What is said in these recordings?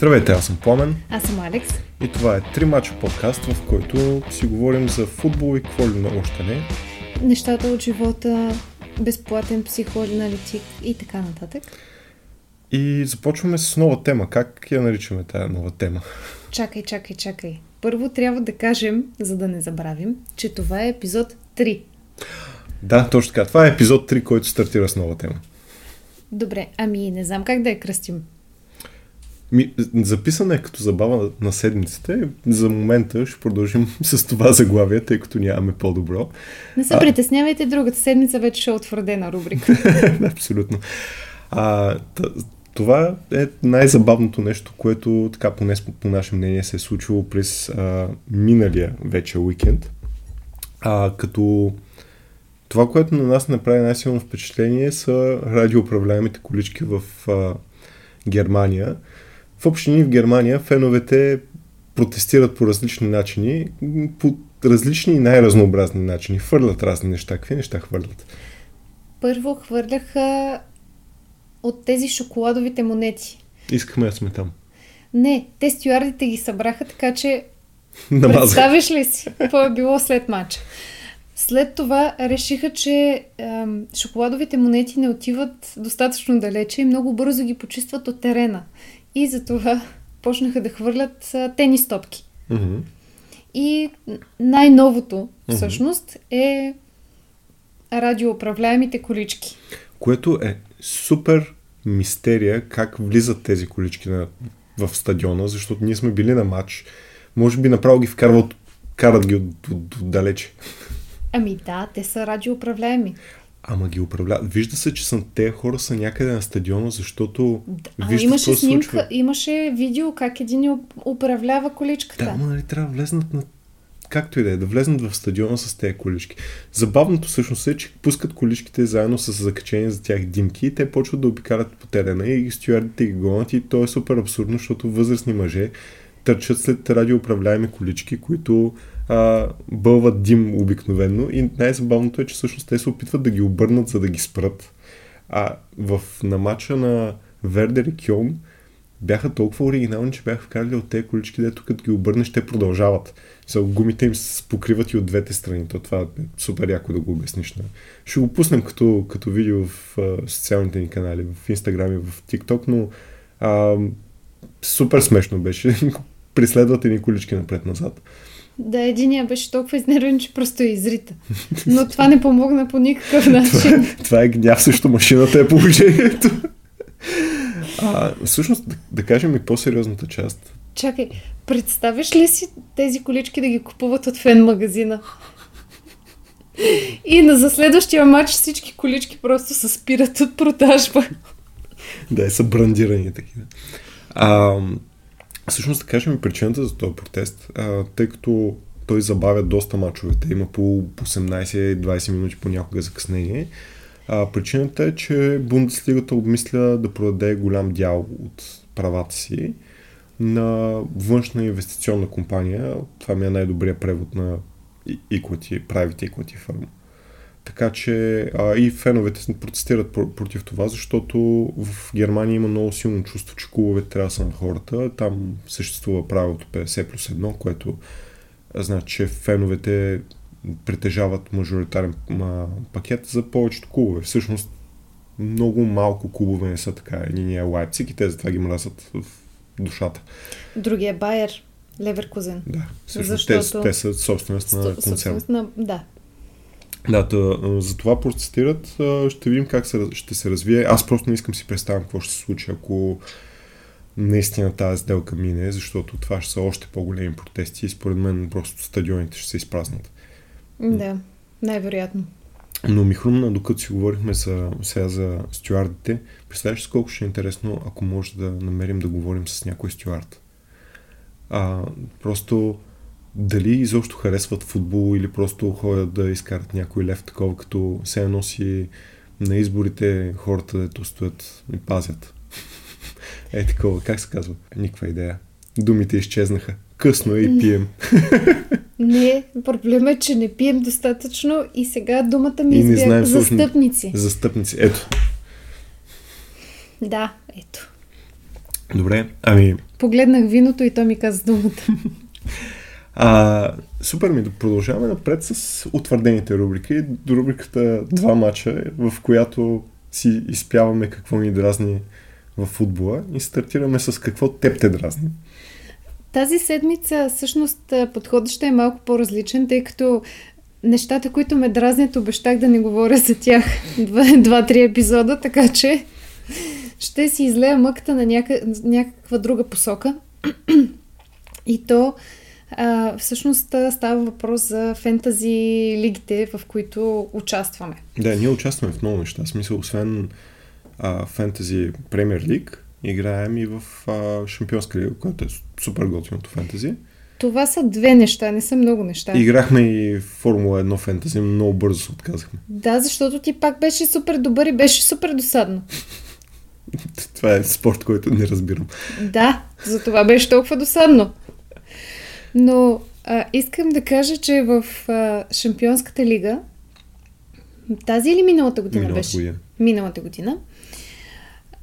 Здравейте, аз съм Пламен. Аз съм Алекс. И това е Три мача подкаст, в който си говорим за футбол и какво ли на още не. Нещата от живота, безплатен психоаналитик и така нататък. И започваме с нова тема. Как я наричаме тази нова тема? Чакай, чакай, чакай. Първо трябва да кажем, за да не забравим, че това е епизод 3. Да, точно така. Това е епизод 3, който стартира с нова тема. Добре, ами не знам как да я кръстим. Ми, записана е като забава на седмиците. За момента ще продължим с това заглавие, тъй като нямаме по-добро. Не се а... притеснявайте, другата седмица вече ще е утвърдена рубрика. Абсолютно. А, това е най-забавното нещо, което така поне по наше мнение се е случило през а, миналия вече уикенд. А, като това, което на нас направи най-силно впечатление са радиоуправляемите колички в а, Германия. В общини в Германия феновете протестират по различни начини, по различни и най-разнообразни начини. Хвърлят разни неща. Какви неща хвърлят? Първо хвърляха от тези шоколадовите монети. Искахме да сме там. Не, те стюардите ги събраха, така че Намазах. представиш ли си какво е било след матча? След това решиха, че е, шоколадовите монети не отиват достатъчно далече и много бързо ги почистват от терена. И затова почнаха да хвърлят тенис топки. Mm-hmm. И най-новото, всъщност, е радиоуправляемите колички. Което е супер мистерия как влизат тези колички на, в стадиона, защото ние сме били на матч. Може би направо ги вкарват, карат ги от, от, от далече. Ами да, те са радиоуправляеми. Ама ги управляват. Вижда се, че са, те хора са някъде на стадиона, защото А, вижда имаше се случва. снимка, имаше видео как един уп- управлява количката. Да, ама нали трябва да влезнат на както и да е, да влезнат в стадиона с тези колички. Забавното всъщност е, че пускат количките заедно с закачени за тях димки и те почват да обикарат по терена и стюардите ги гонят и то е супер абсурдно, защото възрастни мъже търчат след радиоуправляеми колички, които а, бълват дим обикновенно и най-забавното е, че всъщност те се опитват да ги обърнат, за да ги спрат. А в, на матча на Вердер и Кьон бяха толкова оригинални, че бяха вкарали от тези колички, дето като ги обърнеш, те продължават. За гумите им се покриват и от двете страни. То това е супер яко да го обясниш. Не? Ще го пуснем като, като видео в а, социалните ни канали, в Инстаграм и в ТикТок, но а, супер смешно беше. Преследват едни колички напред-назад. Да, единия беше толкова изнервен, че просто я изрита. Но това не помогна по никакъв начин. това, това е гняв срещу машината е положението. А, всъщност, да, да кажем и по-сериозната част. Чакай, представяш ли си тези колички да ги купуват от фен магазина? И на за следващия матч всички колички просто се спират от продажба. Да, са брандирани такива. А, всъщност да кажем причината за този протест, а, тъй като той забавя доста мачовете, има по 18-20 минути понякога закъснение. А, причината е, че Бундеслигата обмисля да продаде голям дял от правата си на външна инвестиционна компания. Това ми е най-добрият превод на equity, private equity firm. Така че а, и феновете протестират против това, защото в Германия има много силно чувство, че клубовете трябва да са на хората. Там съществува правилото 50 плюс 1, което значи, че феновете притежават мажоритарен пакет за повечето клубове. Всъщност много малко клубове не са така. Един е Лайпциг и те затова ги мразят в душата. Другия е Байер, Леверкузен. Да, всъщност Защото... те, те са собственост на концерн. На... Да. Да, за това протестират. Ще видим как се, ще се развие. Аз просто не искам си представям какво ще се случи, ако наистина тази сделка мине, защото това ще са още по-големи протести и според мен просто стадионите ще се изпразнат. Да, най-вероятно. Но ми хрумна, докато си говорихме за, сега за стюардите, представяш колко ще е интересно, ако може да намерим да говорим с някой стюард. А, просто дали изобщо харесват футбол или просто ходят да изкарат някой лев такова, като се носи на изборите хората, дето стоят и пазят. Е такова, как се казва? Никаква идея. Думите изчезнаха. Късно е и пием. Не, проблема е, че не пием достатъчно и сега думата ми избяга. Застъпници. Застъпници, ето. Да, ето. Добре, ами... Погледнах виното и той ми каза думата. А, супер ми, да продължаваме напред с утвърдените рубрики. Рубриката Два мача, в която си изпяваме какво ни дразни в футбола и стартираме с какво теб те дразни. Тази седмица всъщност подходът е малко по-различен, тъй като нещата, които ме дразнят, обещах да не говоря за тях два-три епизода, така че ще си излея мъката на няка... някаква друга посока. И то а, всъщност става въпрос за фентази лигите, в които участваме. Да, ние участваме в много неща. Смисъл, освен а, фентази премьер лиг, играем и в а, Шампионска лига, която е супер готиното фентази. Това са две неща, не са много неща. Играхме и Формула 1 фентази, много бързо се отказахме. Да, защото ти пак беше супер добър и беше супер досадно. това е спорт, който не разбирам. Да, за това беше толкова досадно. Но а, искам да кажа, че в а, Шампионската лига тази или миналата година Миналата беше? година. Миналата година.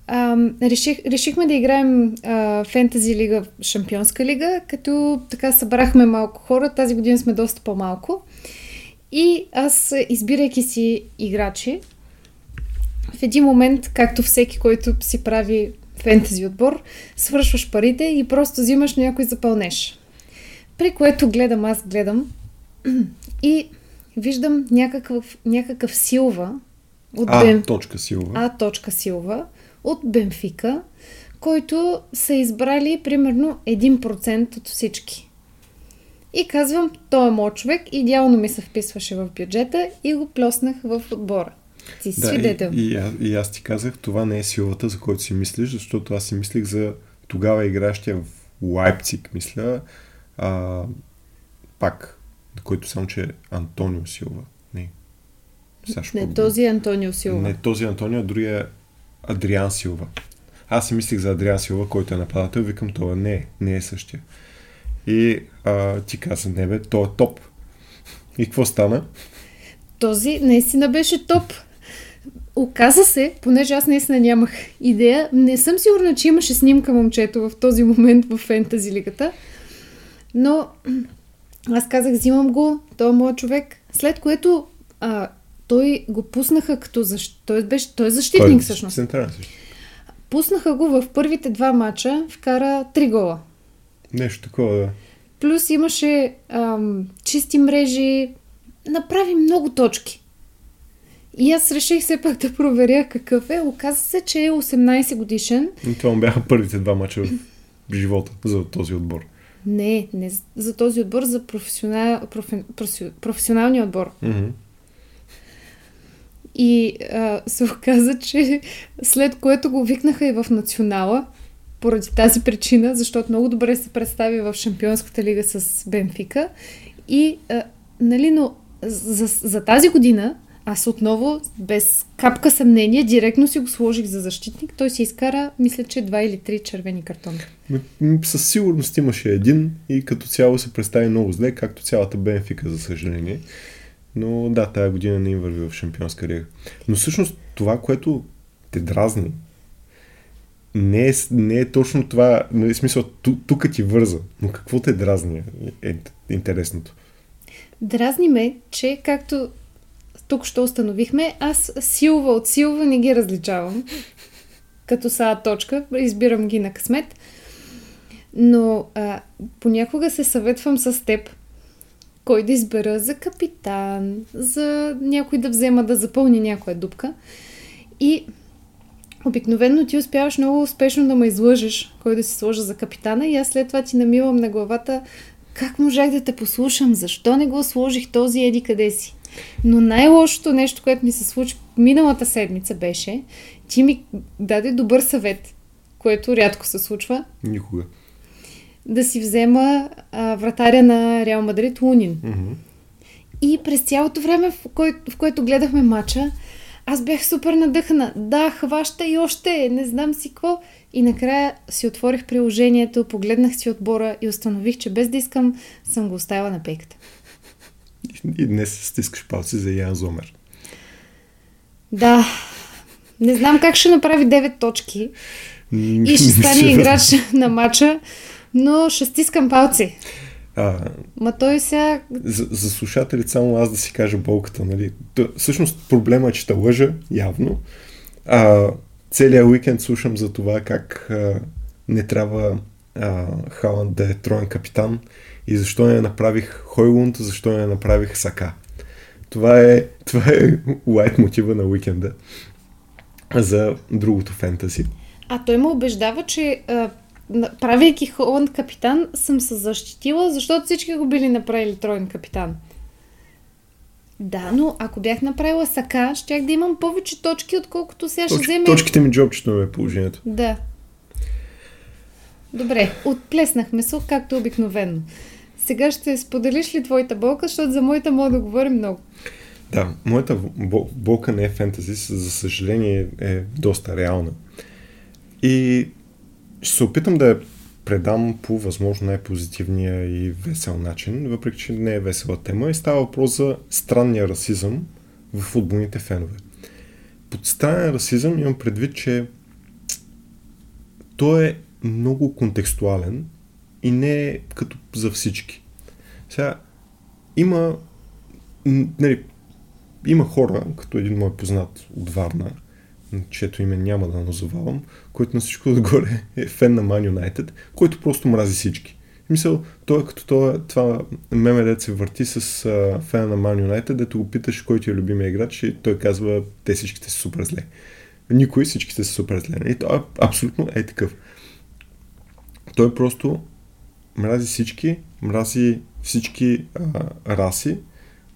А, реших, решихме да играем а, фентази лига, шампионска лига, като така събрахме малко хора. Тази година сме доста по-малко. И аз, избирайки си играчи, в един момент, както всеки, който си прави фентази отбор, свършваш парите и просто взимаш някой запълнеш. При което гледам, аз гледам и виждам някакъв, някакъв Силва от А, Бен... точка силва. А. Точка Силва от Бенфика, който са избрали примерно 1% от всички. И казвам, той е моят човек, идеално ми се вписваше в бюджета и го плеснах в отбора. Ти си Да, свидетел. и, и, и аз ти казах, това не е силата, за който си мислиш, защото аз си мислих за тогава игращия в Лайпциг, мисля, а, пак, на който само, че е Антонио Силва. Не. Ще Не, този е Антонио Силва. Не този Антонио, а другия е Адриан Силва. Аз си мислих за Адриан Силва, който е нападател, викам това не е, не е същия. И а, ти каза, не бе, той е топ. И какво стана? Този наистина беше топ. Оказа се, понеже аз наистина нямах идея, не съм сигурна, че имаше снимка момчето в този момент в фентази лигата, но аз казах, взимам го, той е моят човек, след което а, той го пуснаха като защ... той, беше... той е защитник Той е всъщност. Централен. Пуснаха го в първите два мача, вкара три гола. Нещо такова, да. Плюс имаше ам, чисти мрежи, направи много точки. И аз реших все пак да проверя какъв е. Оказа се, че е 18 годишен. И това му бяха първите два мача в живота за този отбор. Не, не за този отбор, за професионал, профи, профи, професионалния отбор. Мгм. И а, се оказа, че след което го викнаха и в национала, поради тази причина, защото много добре се представи в Шампионската лига с Бенфика. И, а, нали, но за, за тази година аз отново, без капка съмнение, директно си го сложих за защитник. Той си изкара, мисля, че два или три червени картона. Със сигурност имаше един и като цяло се представи много зле, както цялата Бенфика, за съжаление. Но да, тая година не им върви в Шампионска лига. Но всъщност това, което те дразни, не е, не е точно това, в смисъл, ту- тук ти върза, но какво те дразни е, е интересното. Дразни ме, че както тук ще установихме, аз силва от силва не ги различавам. Като са точка, избирам ги на късмет. Но а, понякога се съветвам с теб, кой да избера за капитан, за някой да взема да запълни някоя дупка. И обикновено ти успяваш много успешно да ме излъжеш, кой да си сложа за капитана и аз след това ти намивам на главата как можах да те послушам, защо не го сложих този еди къде си. Но най-лошото нещо, което ми се случи миналата седмица беше, ти ми даде добър съвет, което рядко се случва, Никога. да си взема а, вратаря на Реал Мадрид Лунин. Мгм. И през цялото време, в, кое, в което гледахме матча, аз бях супер надъхана. Да, хваща и още, не знам си какво. И накрая си отворих приложението, погледнах си отбора и установих, че без да искам съм го оставила на пейката. И днес стискаш палци за Ян Зомер. Да, Не знам как ще направи 9 точки и ще стане играч на матча, но ще стискам палци. А, Ма той сега... за, за слушателите само аз да си кажа болката, нали? Т, всъщност проблема е, че те лъжа, явно. А, целият уикенд слушам за това как а, не трябва а, Халанд да е троен капитан и защо не направих Хойлунд, защо не направих Сака. Това е, това е лайт мотива на уикенда за другото фентази. А той ме убеждава, че а, правейки Холанд капитан, съм се защитила, защото всички го били направили троен капитан. Да, но ако бях направила Сака, щях да имам повече точки, отколкото сега ще Точ, вземе... точките ми джобчето е положението. Да. Добре, отплеснахме се, както обикновено. Сега ще споделиш ли твоята болка, защото за моята мога да говорим много. Да, моята бо- болка не е фентази, за съжаление е доста реална. И ще се опитам да я предам по възможно най-позитивния и весел начин, въпреки че не е весела тема и става въпрос за странния расизъм в футболните фенове. Под странен расизъм имам предвид, че той е много контекстуален и не е като за всички. Сега, има нали, има хора, като един мой познат от Варна, чието име няма да назовавам, който на всичко отгоре е фен на Man United, който просто мрази всички. Мисъл, той е като това, това меме, дето се върти с а, фена на Man United, дето го питаш кой ти е любимия играч и той казва, те всичките са супер зле. Никой, всичките са супер зле. И той е абсолютно е такъв. Той просто мрази всички, мрази всички а, раси,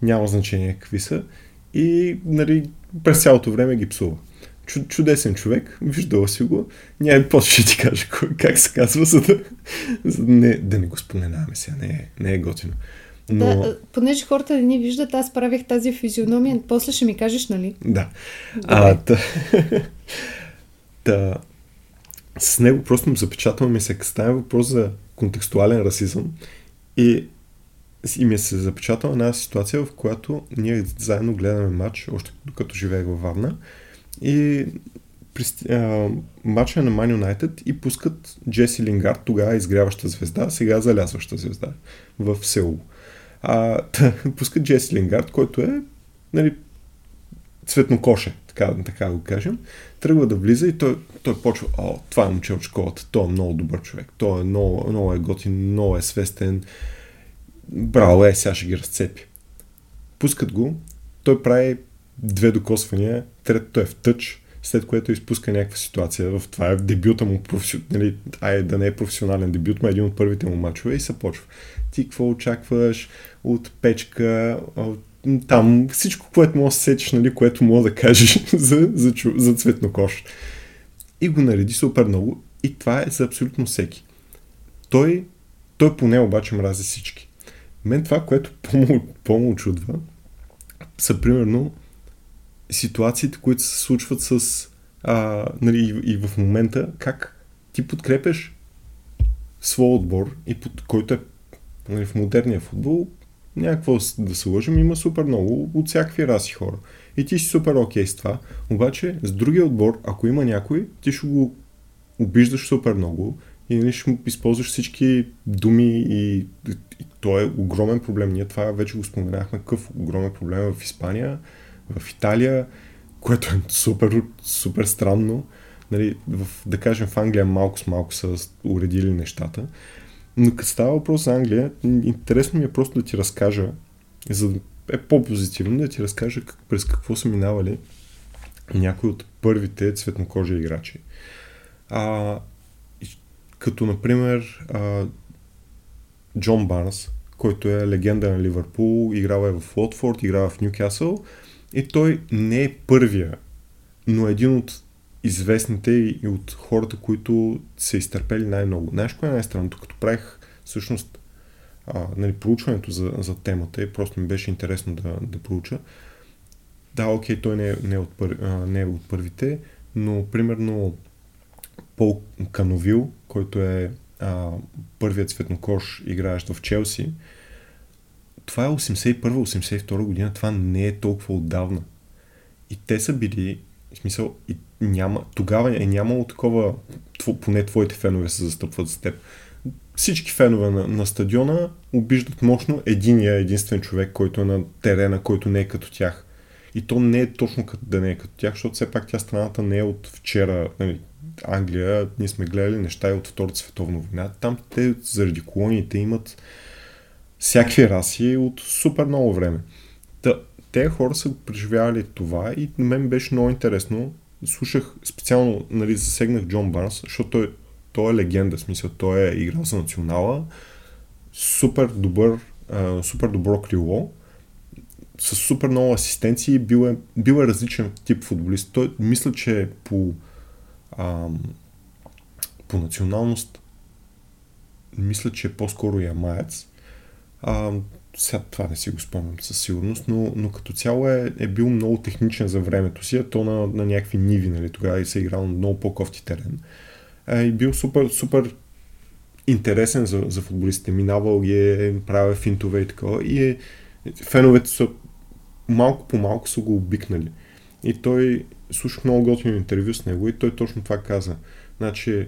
няма значение какви са и нали, през цялото време ги псува. Чу, чудесен човек, виждала си го. Няма после ще ти кажа как се казва, за да, за да, не, да не го споменаваме сега. Не, е- не е готино. Но, Да, понеже хората не ни виждат, аз правих тази физиономия. После ще ми кажеш, нали? Да. А, та, та, с него просто му запечатваме се, става въпрос за контекстуален расизъм и, и ми се запечатала една ситуация, в която ние заедно гледаме матч, още докато живеех във Варна и при, а, матча на Man United и пускат Джеси Лингард, тогава изгряваща звезда, сега залязваща звезда в Сеул. А, та, пускат Джеси Лингард, който е нали, цветнокоше, така, така го кажем, тръгва да влиза и той, той почва, о, това е момче от школата, той е много добър човек, той е много, много е готин, много е свестен, браво, е, сега ще ги разцепи. Пускат го, той прави две докосвания, третото е в тъч, след което изпуска някаква ситуация. В това е дебюта му, професион... нали, ай, да не е професионален дебют, но е един от първите му мачове и се почва. Ти какво очакваш от печка, от там всичко, което можеш да сетиш, нали, което мога да кажеш за, за, за цветнокош. И го нареди супер много и това е за абсолютно всеки. Той, той поне обаче мрази всички. Мен това, което по-му очудва, са примерно ситуациите, които се случват с а, нали, и, и в момента, как ти подкрепяш своя отбор, и под, който е нали, в модерния футбол, някакво да се лъжим, има супер много от всякакви раси хора. И ти си супер окей с това. Обаче с другия отбор, ако има някой, ти ще го обиждаш супер много и нали, ще му използваш всички думи и, и, и то е огромен проблем. Ние това вече го споменахме, какъв огромен проблем в Испания, в Италия, което е супер, супер странно. Нали, в, да кажем в Англия малко с малко са уредили нещата. Но като става въпрос за Англия, интересно ми е просто да ти разкажа, за да е по-позитивно, да ти разкажа как, през какво са минавали някои от първите цветнокожи играчи. А, като, например, а, Джон Барнс, който е легенда на Ливърпул, играл е в Уотфорд, играл е в Нюкасъл и той не е първия, но един от известните и от хората, които са изтърпели най-много. Знаеш кое е най-странното? Като правих всъщност а, нали, проучването за, за темата и просто ми беше интересно да, да проуча. Да, окей, той не е, не, е от пър, а, не е от първите, но примерно Пол Кановил, който е а, първият цветнокош, играещ в Челси, това е 81-82 година, това не е толкова отдавна. И те са били, в смисъл, и няма, тогава е нямало такова, поне твоите фенове се застъпват за теб. Всички фенове на, на стадиона обиждат мощно единия единствен човек, който е на терена, който не е като тях. И то не е точно като да не е като тях, защото все пак тя страната не е от вчера. Нали, Англия, ние сме гледали неща и от Втората световна война. Там те заради колониите имат всякакви раси от супер много време. Та, те хора са преживявали това и на мен беше много интересно. Слушах специално, нали, засегнах Джон Барнс, защото той, той е легенда, смисъл, той е играл за национала, супер добър, а, супер добро крило, с супер много асистенции, бил е, бил е различен тип футболист. Той мисля, че по, а, по националност мисля, че е по-скоро ямаец. А, сега това не си го спомням със сигурност, но, но като цяло е, е бил много техничен за времето си, а то на, на някакви ниви, нали, тогава и се е играл на много по-кофти терен. Е, и бил супер, супер интересен за, за футболистите. Минавал ги е, правил финтове и такова. И е, феновете са малко по малко са го обикнали. И той, слушах много готино интервю с него и той точно това каза. Значи,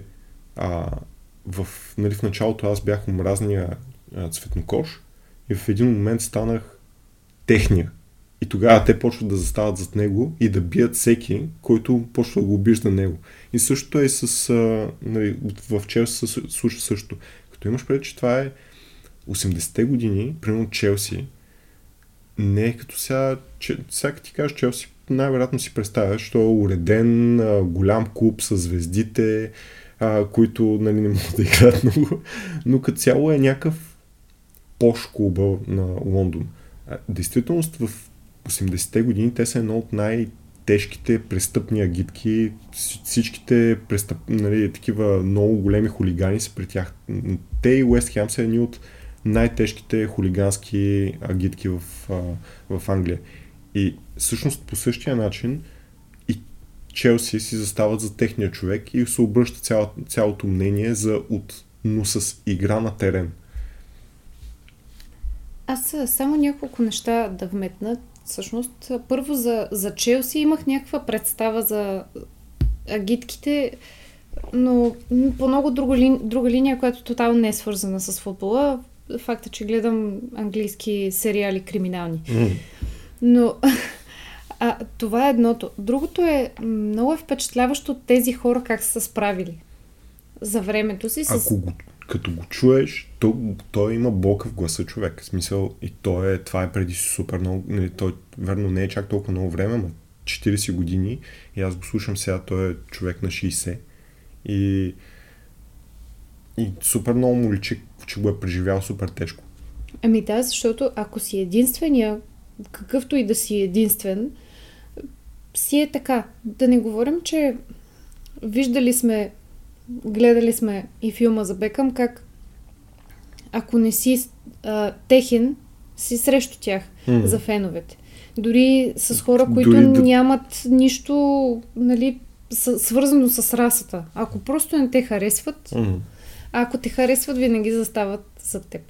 а, в, нали, в началото аз бях омразния цветнокош и в един момент станах техния. И тогава те почват да застават зад него и да бият всеки, който почва да го обижда него. И също е с... А, нали, в Челси се слуша също. Като имаш преди, че това е 80-те години, примерно Челси, не е като сега, че, сега ти кажеш Челси, най-вероятно си представяш, що е уреден, а, голям клуб с звездите, а, които нали, не могат да играят много, но като цяло е някакъв пош клуба на Лондон. Действителност в 80-те години те са едно от най- тежките престъпни агитки, всичките престъп, нали, такива много големи хулигани са при тях. Те и Уест Хем са едни от най-тежките хулигански агитки в, в Англия. И всъщност по същия начин и Челси си застават за техния човек и се обръща цяло, цялото мнение за от, но с игра на терен. Аз само няколко неща да вметна. Всъщност, първо за, за Челси имах някаква представа за агитките, но по много друга, ли, друга линия, която тотално не е свързана с футбола. Факта, че гледам английски сериали криминални. Mm. Но а, това е едното. Другото е много е впечатляващо тези хора как са се справили за времето си. С... Ако го като го чуеш, то, той има блока в гласа човек. В смисъл, и то е, това е преди супер много, нали, той верно не е чак толкова много време, но 40 години и аз го слушам сега, той е човек на 60 и, и супер много му личи, че го е преживял супер тежко. Ами да, защото ако си единствения, какъвто и да си единствен, си е така. Да не говорим, че виждали сме гледали сме и филма за Бекъм, как ако не си а, техен, си срещу тях mm. за феновете. Дори с хора, които Дори да... нямат нищо нали, свързано с расата. Ако просто не те харесват, mm. а ако те харесват, винаги застават за теб.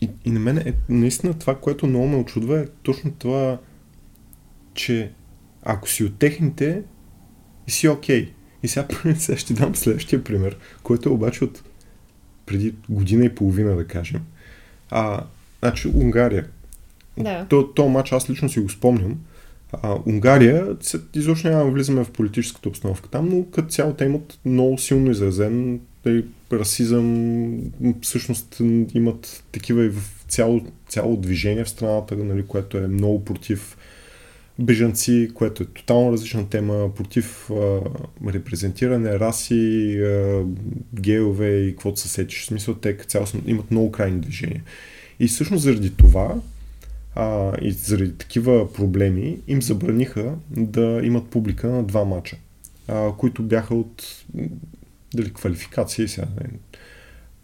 И, и на мен е наистина това, което много ме очудва е точно това, че ако си от техните, си окей. Okay. И сега, сега ще дам следващия пример, който е обаче от преди година и половина, да кажем. А, значи, Унгария. Да. То, то матч аз лично си го спомням. А, Унгария, изобщо няма влизаме в политическата обстановка там, но като цяло те имат много силно изразен тъй, расизъм, всъщност имат такива и в цяло, цяло движение в страната, нали, което е много против бежанци, което е тотално различна тема, против а, репрезентиране, раси, а, геове и каквото се сечеш. В смисъл, те цялостно имат много крайни движения. И всъщност заради това а, и заради такива проблеми им забраниха да имат публика на два мача, а, които бяха от дали квалификации сега.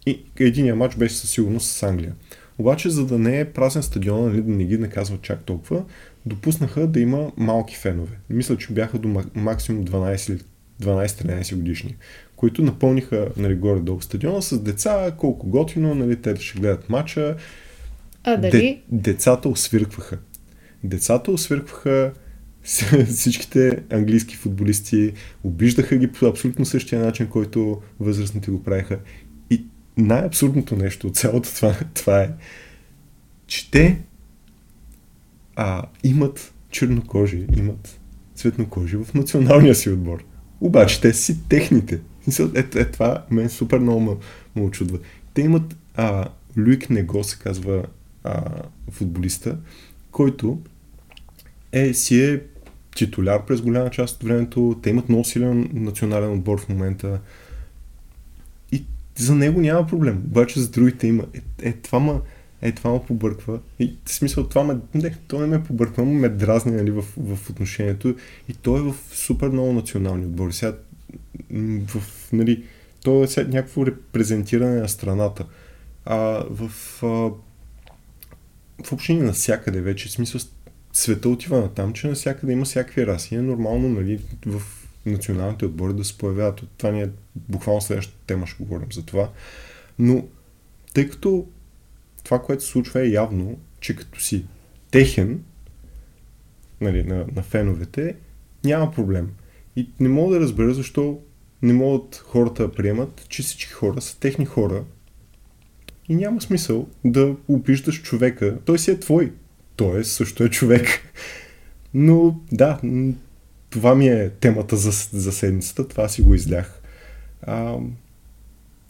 И единия матч беше със сигурност с Англия. Обаче, за да не е празен стадион, нали, да не ги наказват чак толкова, допуснаха да има малки фенове. Мисля, че бяха до максимум 12 12-13 годишни, които напълниха нали, горе-долу стадиона с деца, колко готино, нали, те ще гледат матча. А дали? Де, децата освиркваха. Децата освиркваха всичките английски футболисти обиждаха ги по абсолютно същия начин, който възрастните го правиха. И най-абсурдното нещо от цялото това, това е, че те а, имат чернокожи, имат цветнокожи в националния си отбор. Обаче те си техните. Е, е, това мен супер много ме, ме очудва. Те имат а, Люик Него се казва а, футболиста, който е, си е титуляр през голяма част от времето. Те имат много силен национален отбор в момента. И за него няма проблем. Обаче за другите има. Е, е това ма, е, това ме побърква. И в смисъл, това ме, не, то не ме побърква, но ме дразни нали, в, в отношението. И той е в супер много национални отбори. Сега, в, нали, то е сега някакво репрезентиране на страната. А, в, а, в общини навсякъде вече, в смисъл, света отива на там, че навсякъде има всякакви раси. Е нормално, нали, в националните отбори да се появяват. Това ни е буквално следващата тема, ще говорим за това. Но, тъй като това, което се случва е явно, че като си техен, нали, на, на феновете, няма проблем. И не мога да разбера защо не могат хората да приемат, че всички хора са техни хора и няма смисъл да обиждаш човека. Той си е твой. Той също е човек. Но да, това ми е темата за, за седмицата. Това си го излях. А,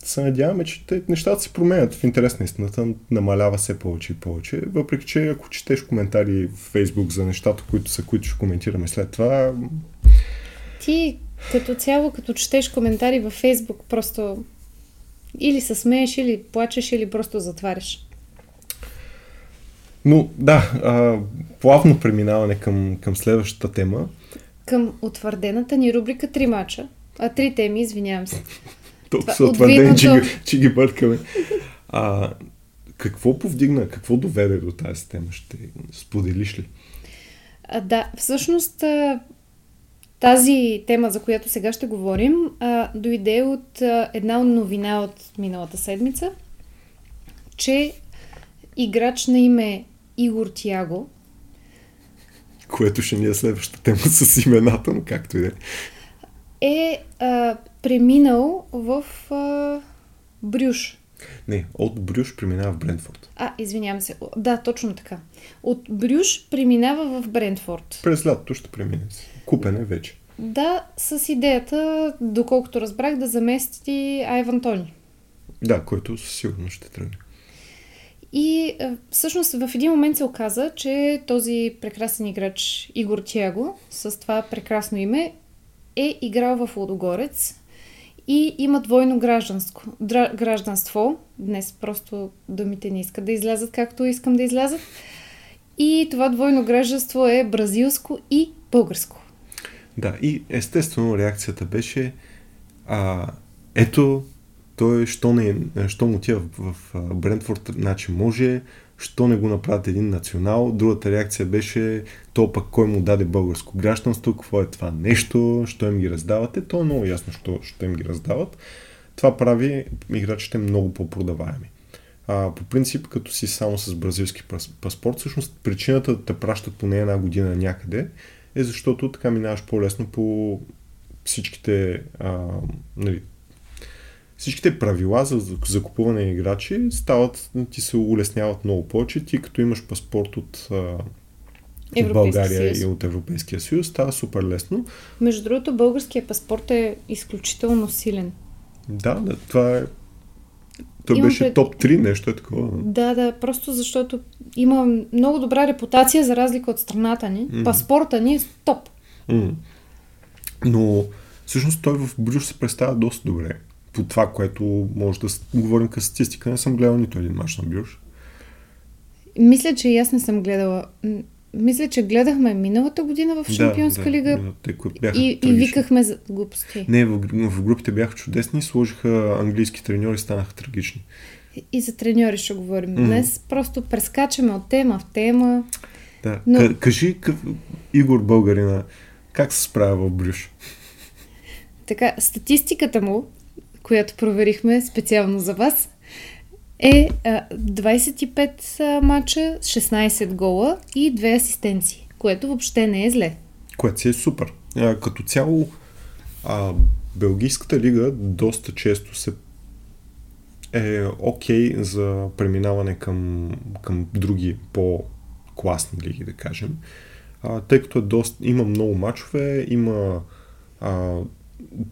се надяваме, че те, нещата се променят в интерес на истината, намалява все повече и повече. Въпреки, че ако четеш коментари в Фейсбук за нещата, които са, които ще коментираме след това... Ти като цяло, като четеш коментари във Фейсбук, просто или се смееш, или плачеш, или просто затваряш. Но да, а, плавно преминаване към, към следващата тема. Към утвърдената ни рубрика Три мача. А три теми, извинявам се. Толкова са утвърдени, че, че ги бъркаме. А, какво повдигна, какво доведе до тази тема? Ще споделиш ли? А, да, всъщност тази тема, за която сега ще говорим, а, дойде от а, една новина от миналата седмица, че играч на име Игор Тиаго. Което ще ни е следващата тема с имената, но както и да е. Е а, преминал в а, Брюш. Не, от Брюш преминава в Брентфорд. А, извинявам се. Да, точно така. От Брюш преминава в Брентфорд. През лятото ще премине. Купен е вече. Да, с идеята, доколкото разбрах, да замести Айван Тони. Да, който със сигурност ще тръгне. И всъщност в един момент се оказа, че този прекрасен играч Игор Тяго с това прекрасно име е играл в Лодогорец и има двойно гражданство. Дра, гражданство. Днес просто думите не искат да излязат както искам да излязат. И това двойно гражданство е бразилско и българско. Да, и естествено реакцията беше а, ето той, що, не, що му отива в, в Брентфорд, значи може, що не го направят един национал. Другата реакция беше, то пък кой му даде българско гражданство, какво е това нещо, що им ги раздавате. То е много ясно, що, що им ги раздават. Това прави играчите много по-продаваеми. А, по принцип, като си само с бразилски паспорт, всъщност причината да те пращат поне една година някъде е защото така минаваш по-лесно по всичките а, нали, всичките правила за закупуване на играчи стават, ти се улесняват много повече. Ти като имаш паспорт от, от България съюз. и от Европейския съюз, става супер лесно. Между другото, българския паспорт е изключително силен. Да, да, това е той Имам беше пред... топ 3, нещо е такова. Да, да, просто защото има много добра репутация за разлика от страната ни. Mm. Паспорта ни е топ. Mm. Но всъщност той в Брюш се представя доста добре по това, което може да говорим като статистика, не съм гледал нито един мач на Бюрш. Мисля, че и аз не съм гледала. Мисля, че гледахме миналата година в Шампионска да, лига те, бяха и, и викахме за глупости. Не, в, в групите бяха чудесни, сложиха английски треньори, станаха трагични. И, и за треньори ще говорим. Mm. Днес просто прескачаме от тема в тема. Да. Но... Кажи, къв... Игор Българина, как се справя в Брюш? Така, статистиката му която проверихме специално за вас, е 25 мача, 16 гола и 2 асистенции, което въобще не е зле. което си е супер. Като цяло, Белгийската лига доста често се е окей okay за преминаване към, към други по-класни лиги, да кажем. А, тъй като е доста, има много мачове, има а,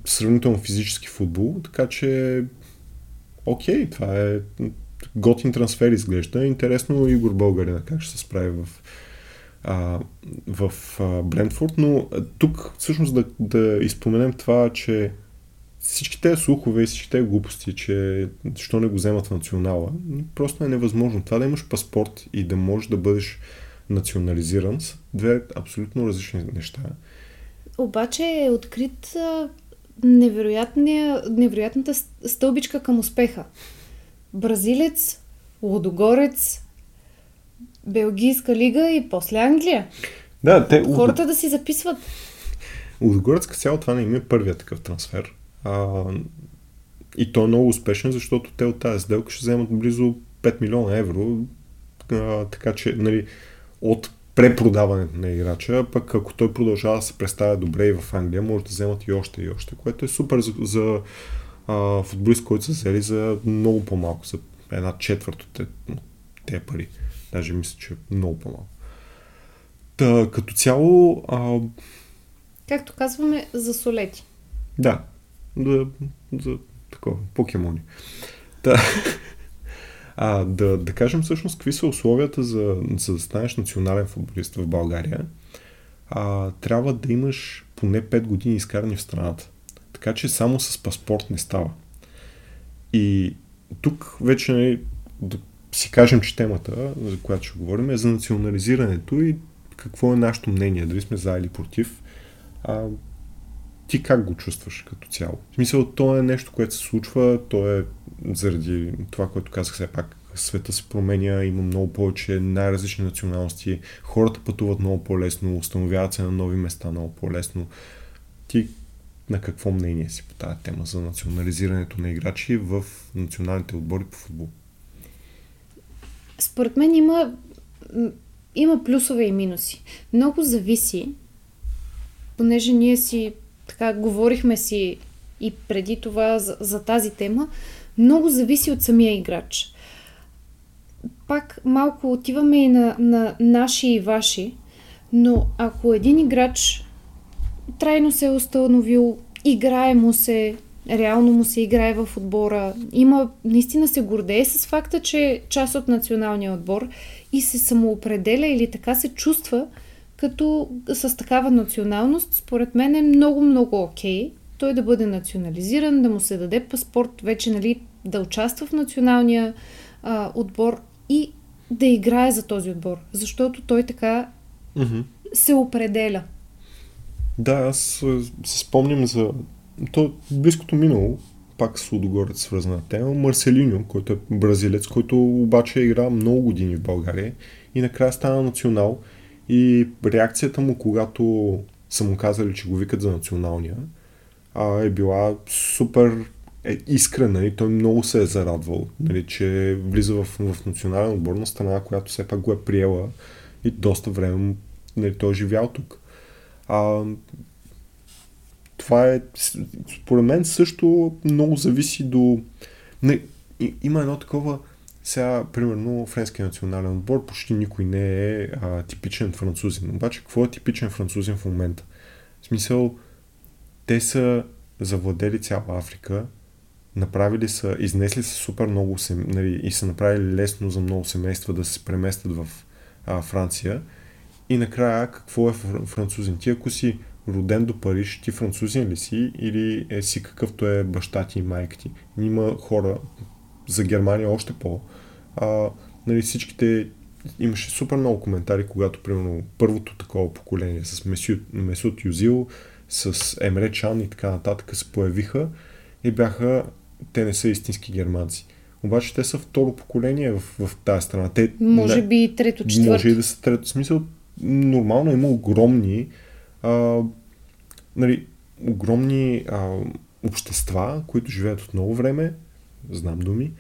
сравнително физически футбол, така че окей, това е готин трансфер изглежда. Интересно Игор Българина как ще се справи в, а, в а, Брентфорд, но тук всъщност да, да изпоменем това, че всички тези слухове и всички тези глупости, че защо не го вземат в национала, просто е невъзможно. Това да имаш паспорт и да можеш да бъдеш национализиран са две абсолютно различни неща. Обаче е открит невероятната стълбичка към успеха. Бразилец, Лодогорец, Белгийска лига и после Англия. Да, те... Хората да си записват. Лудогорец цяло това не има е първият такъв трансфер. А, и то е много успешен, защото те от тази сделка ще вземат близо 5 милиона евро. А, така че, нали, от препродаването на играча, пък ако той продължава да се представя добре и в Англия, може да вземат и още и още, което е супер за, за а, футболист, който са взели за много по-малко, за една четвърт от тези пари. Даже мисля, че е много по-малко. Та, като цяло... А... Както казваме, за солети. Да, за, за такова, покемони. Та, а, да, да кажем всъщност какви са условията за, за да станеш национален футболист в България. А, трябва да имаш поне 5 години изкарани в страната. Така че само с паспорт не става. И тук вече нали, да си кажем, че темата, за която ще говорим, е за национализирането и какво е нашето мнение, дали сме за или против. А, ти как го чувстваш като цяло? В смисъл, то е нещо, което се случва, то е заради това, което казах все пак, света се променя, има много повече най-различни националности, хората пътуват много по-лесно, установяват се на нови места много по-лесно. Ти на какво мнение си по тази тема за национализирането на играчи в националните отбори по футбол? Според мен има, има плюсове и минуси. Много зависи, понеже ние си така говорихме си и преди това за, за тази тема, много зависи от самия играч. Пак малко отиваме и на, на наши и ваши, но ако един играч трайно се е установил, играе му се, реално му се играе в отбора, има, наистина се гордее с факта, че е част от националния отбор и се самоопределя или така се чувства, като с такава националност, според мен е много-много окей той да бъде национализиран, да му се даде паспорт, вече нали, да участва в националния а, отбор и да играе за този отбор, защото той така mm-hmm. се определя. Да, аз се спомням за то близкото минало, пак с Лудогорец свързана тема, Марселиньо, който е бразилец, който обаче е играл много години в България и накрая стана национал и реакцията му, когато са му казали, че го викат за националния, а, е била супер е, искрена и той много се е зарадвал, нали, че влиза в, в национален отбор на страна, която все пак го е приела и доста време нали, той е живял тук. А, това е, според мен също много зависи до... Не, има едно такова сега, примерно, френския национален отбор почти никой не е а, типичен французин. Обаче, какво е типичен французин в момента? В смисъл, те са завладели цяла Африка, направили са, изнесли са супер много нали, и са направили лесно за много семейства да се преместят в а, Франция. И накрая, какво е французин? Ти ако си роден до Париж, ти французин ли си или е си какъвто е баща ти и майка ти? Има хора, за Германия още по- а, нали, всичките имаше супер много коментари, когато примерно първото такова поколение с Месут Юзил, с Емре Чан и така нататък се появиха и бяха, те не са истински германци. Обаче те са второ поколение в, в тази страна. Те, може не, би и трето, четвърто. Може и да са трето. Смисъл, нормално има огромни а, нали, огромни а, общества, които живеят от много време, знам думи,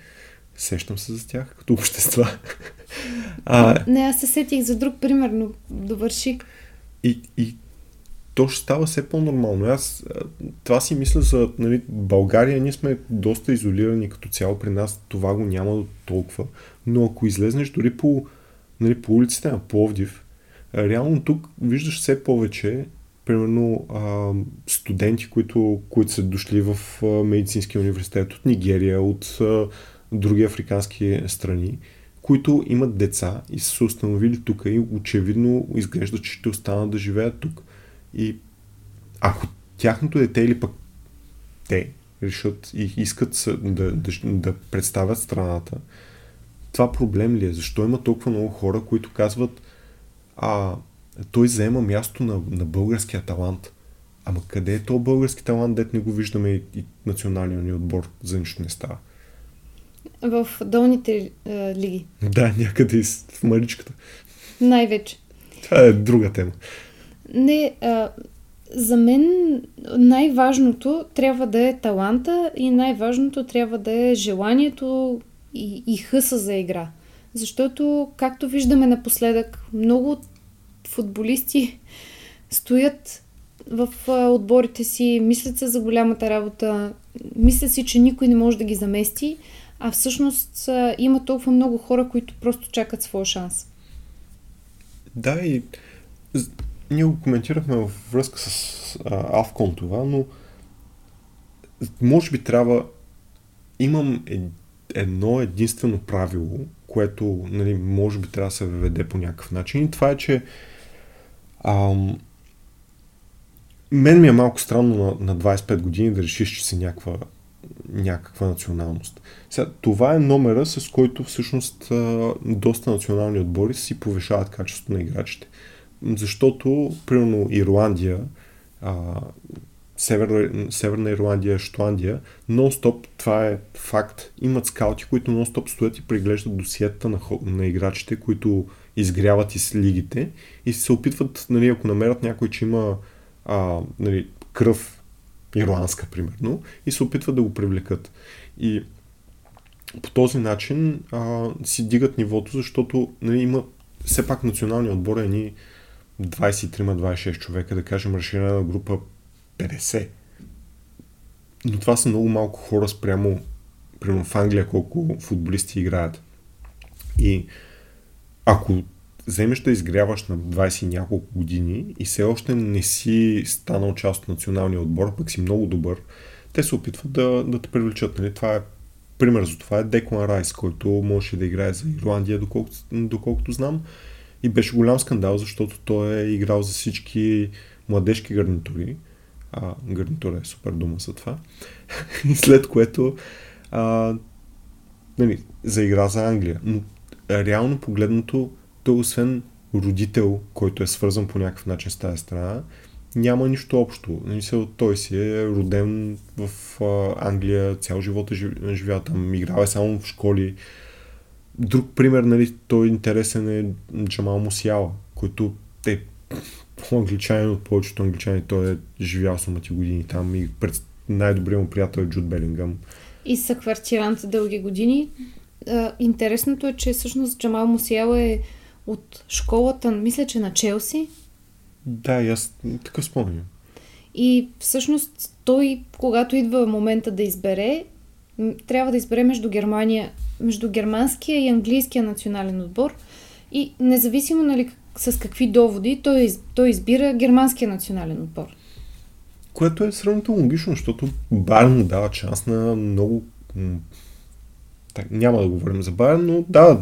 Сещам се за тях като общества. а, не, аз се сетих за друг пример, но довърши. И, и то ще става все по-нормално. Аз това си мисля за нали, България. Ние сме доста изолирани като цяло. При нас това го няма толкова. Но ако излезнеш дори по, нали, по улиците на Пловдив, реално тук виждаш все повече примерно а, студенти, които, които са дошли в а, медицинския университет от Нигерия, от а, други африкански страни, които имат деца и са се установили тук и очевидно изглежда, че ще останат да живеят тук. И ако тяхното дете или пък те решат и искат да, да, да представят страната, това проблем ли е? Защо има толкова много хора, които казват а, той заема място на, на българския талант. Ама къде е то български талант, дет не го виждаме и, и националния ни отбор за нищо не става? В долните е, лиги. Да, някъде в Маричката. Най-вече. Това е друга тема. Не, а, за мен най-важното трябва да е таланта и най-важното трябва да е желанието и, и хъса за игра. Защото, както виждаме напоследък, много футболисти стоят в отборите си, мислят се за голямата работа, мислят си, че никой не може да ги замести, а всъщност има толкова много хора, които просто чакат своя шанс. Да, и ние го коментирахме във връзка с Авкон това, но може би трябва имам едно единствено правило, което нали, може би трябва да се въведе по някакъв начин и това е, че ам, мен ми е малко странно на, на 25 години да решиш, че си някаква, някаква националност. Сега, това е номера, с който всъщност а, доста национални отбори си повишават качеството на играчите. Защото, примерно, Ирландия, а, Северна, Северна Ирландия, Шотландия, нон-стоп, това е факт, имат скаути, които нон-стоп стоят и преглеждат досиета на, на играчите, които изгряват из лигите и се опитват, нали, ако намерят някой, че има а, нали, кръв ирландска, примерно, и се опитват да го привлекат. И по този начин а, си дигат нивото, защото нали, има все пак национални отбор е ни 23-26 човека, да кажем разширена група 50. Но това са много малко хора спрямо, примерно в Англия, колко футболисти играят. И ако вземеш да изгряваш на 20 няколко години и все още не си станал част от националния отбор, пък си много добър, те се опитват да, да те привлечат. Нали? Това е пример за това е Деклан Райс, който можеше да играе за Ирландия, доколкото, доколкото знам. И беше голям скандал, защото той е играл за всички младежки гарнитури. А, гарнитура е супер дума за това. и след което а, нали, заигра за Англия. Но реално погледнато, той освен родител, който е свързан по някакъв начин с тази страна, няма нищо общо. Мисъл, той си е роден в Англия, цял живот е живял там, играл е само в школи. Друг пример, нали, той интересен е Джамал Мусиала, който е по-англичанин от повечето англичани. Той е живял самати години там и пред най-добрият му приятел е Джуд Белингъм. И са квартирант дълги години. А, интересното е, че всъщност Джамал Мусиала е от школата, мисля, че на Челси. Да, и аз такъв спомням. И всъщност той, когато идва момента да избере, трябва да избере между Германия, между германския и английския национален отбор. И независимо нали, с какви доводи, той, той избира германския национален отбор. Което е сравнително логично, защото Барн дава шанс на много так, няма да говорим за Байерн, но да,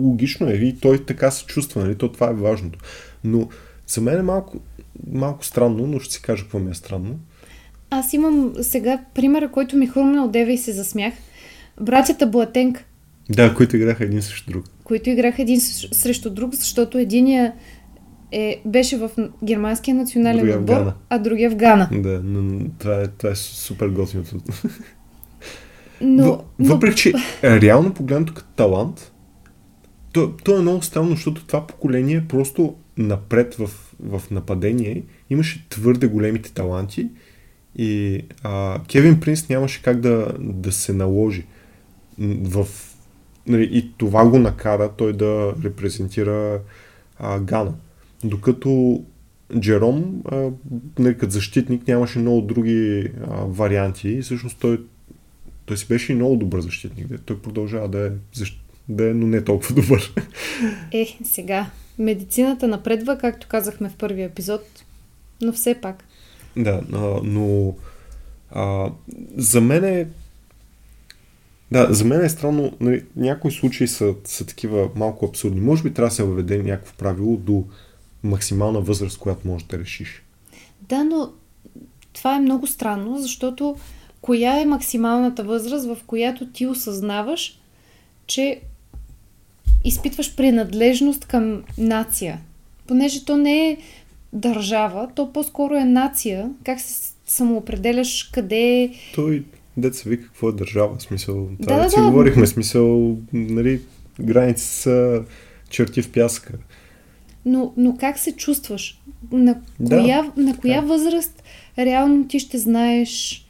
логично е и той така се чувства, нали? То това е важното. Но за мен е малко, малко странно, но ще си кажа какво ми е странно. Аз имам сега примера, който ми хрумна от Дева и се засмях. Братята Блатенк. Да, които играха един срещу друг. Които играха един срещу друг, защото единия е, беше в германския национален другия отбор, а другия в Гана. Да, но това е, това е супер готиното. Но, Въпреки, че реално погледнато като талант, то, то е много странно, защото това поколение просто напред в, в нападение имаше твърде големите таланти и а, Кевин Принс нямаше как да, да се наложи в нали, и това го накара той да репрезентира а, Гана. Докато Джером, а, нали, като защитник, нямаше много други а, варианти и всъщност той, той си беше и много добър защитник. Той продължава да е, да е, но не толкова добър. Е, сега, медицината напредва, както казахме в първия епизод, но все пак. Да, а, но а, за мен е да, за мен е странно, нали, някои случаи са, са такива малко абсурдни. Може би трябва да се въведе някакво правило до максимална възраст, която можеш да решиш. Да, но това е много странно, защото коя е максималната възраст, в която ти осъзнаваш, че изпитваш принадлежност към нация. Понеже то не е държава, то по-скоро е нация. Как се самоопределяш къде е... Той, деца ви, какво е държава? Смисъл, това да, да, си да. говорихме, смисъл, нали, граници са черти в пясъка. Но, но как се чувстваш? На коя, да, на коя да. възраст реално ти ще знаеш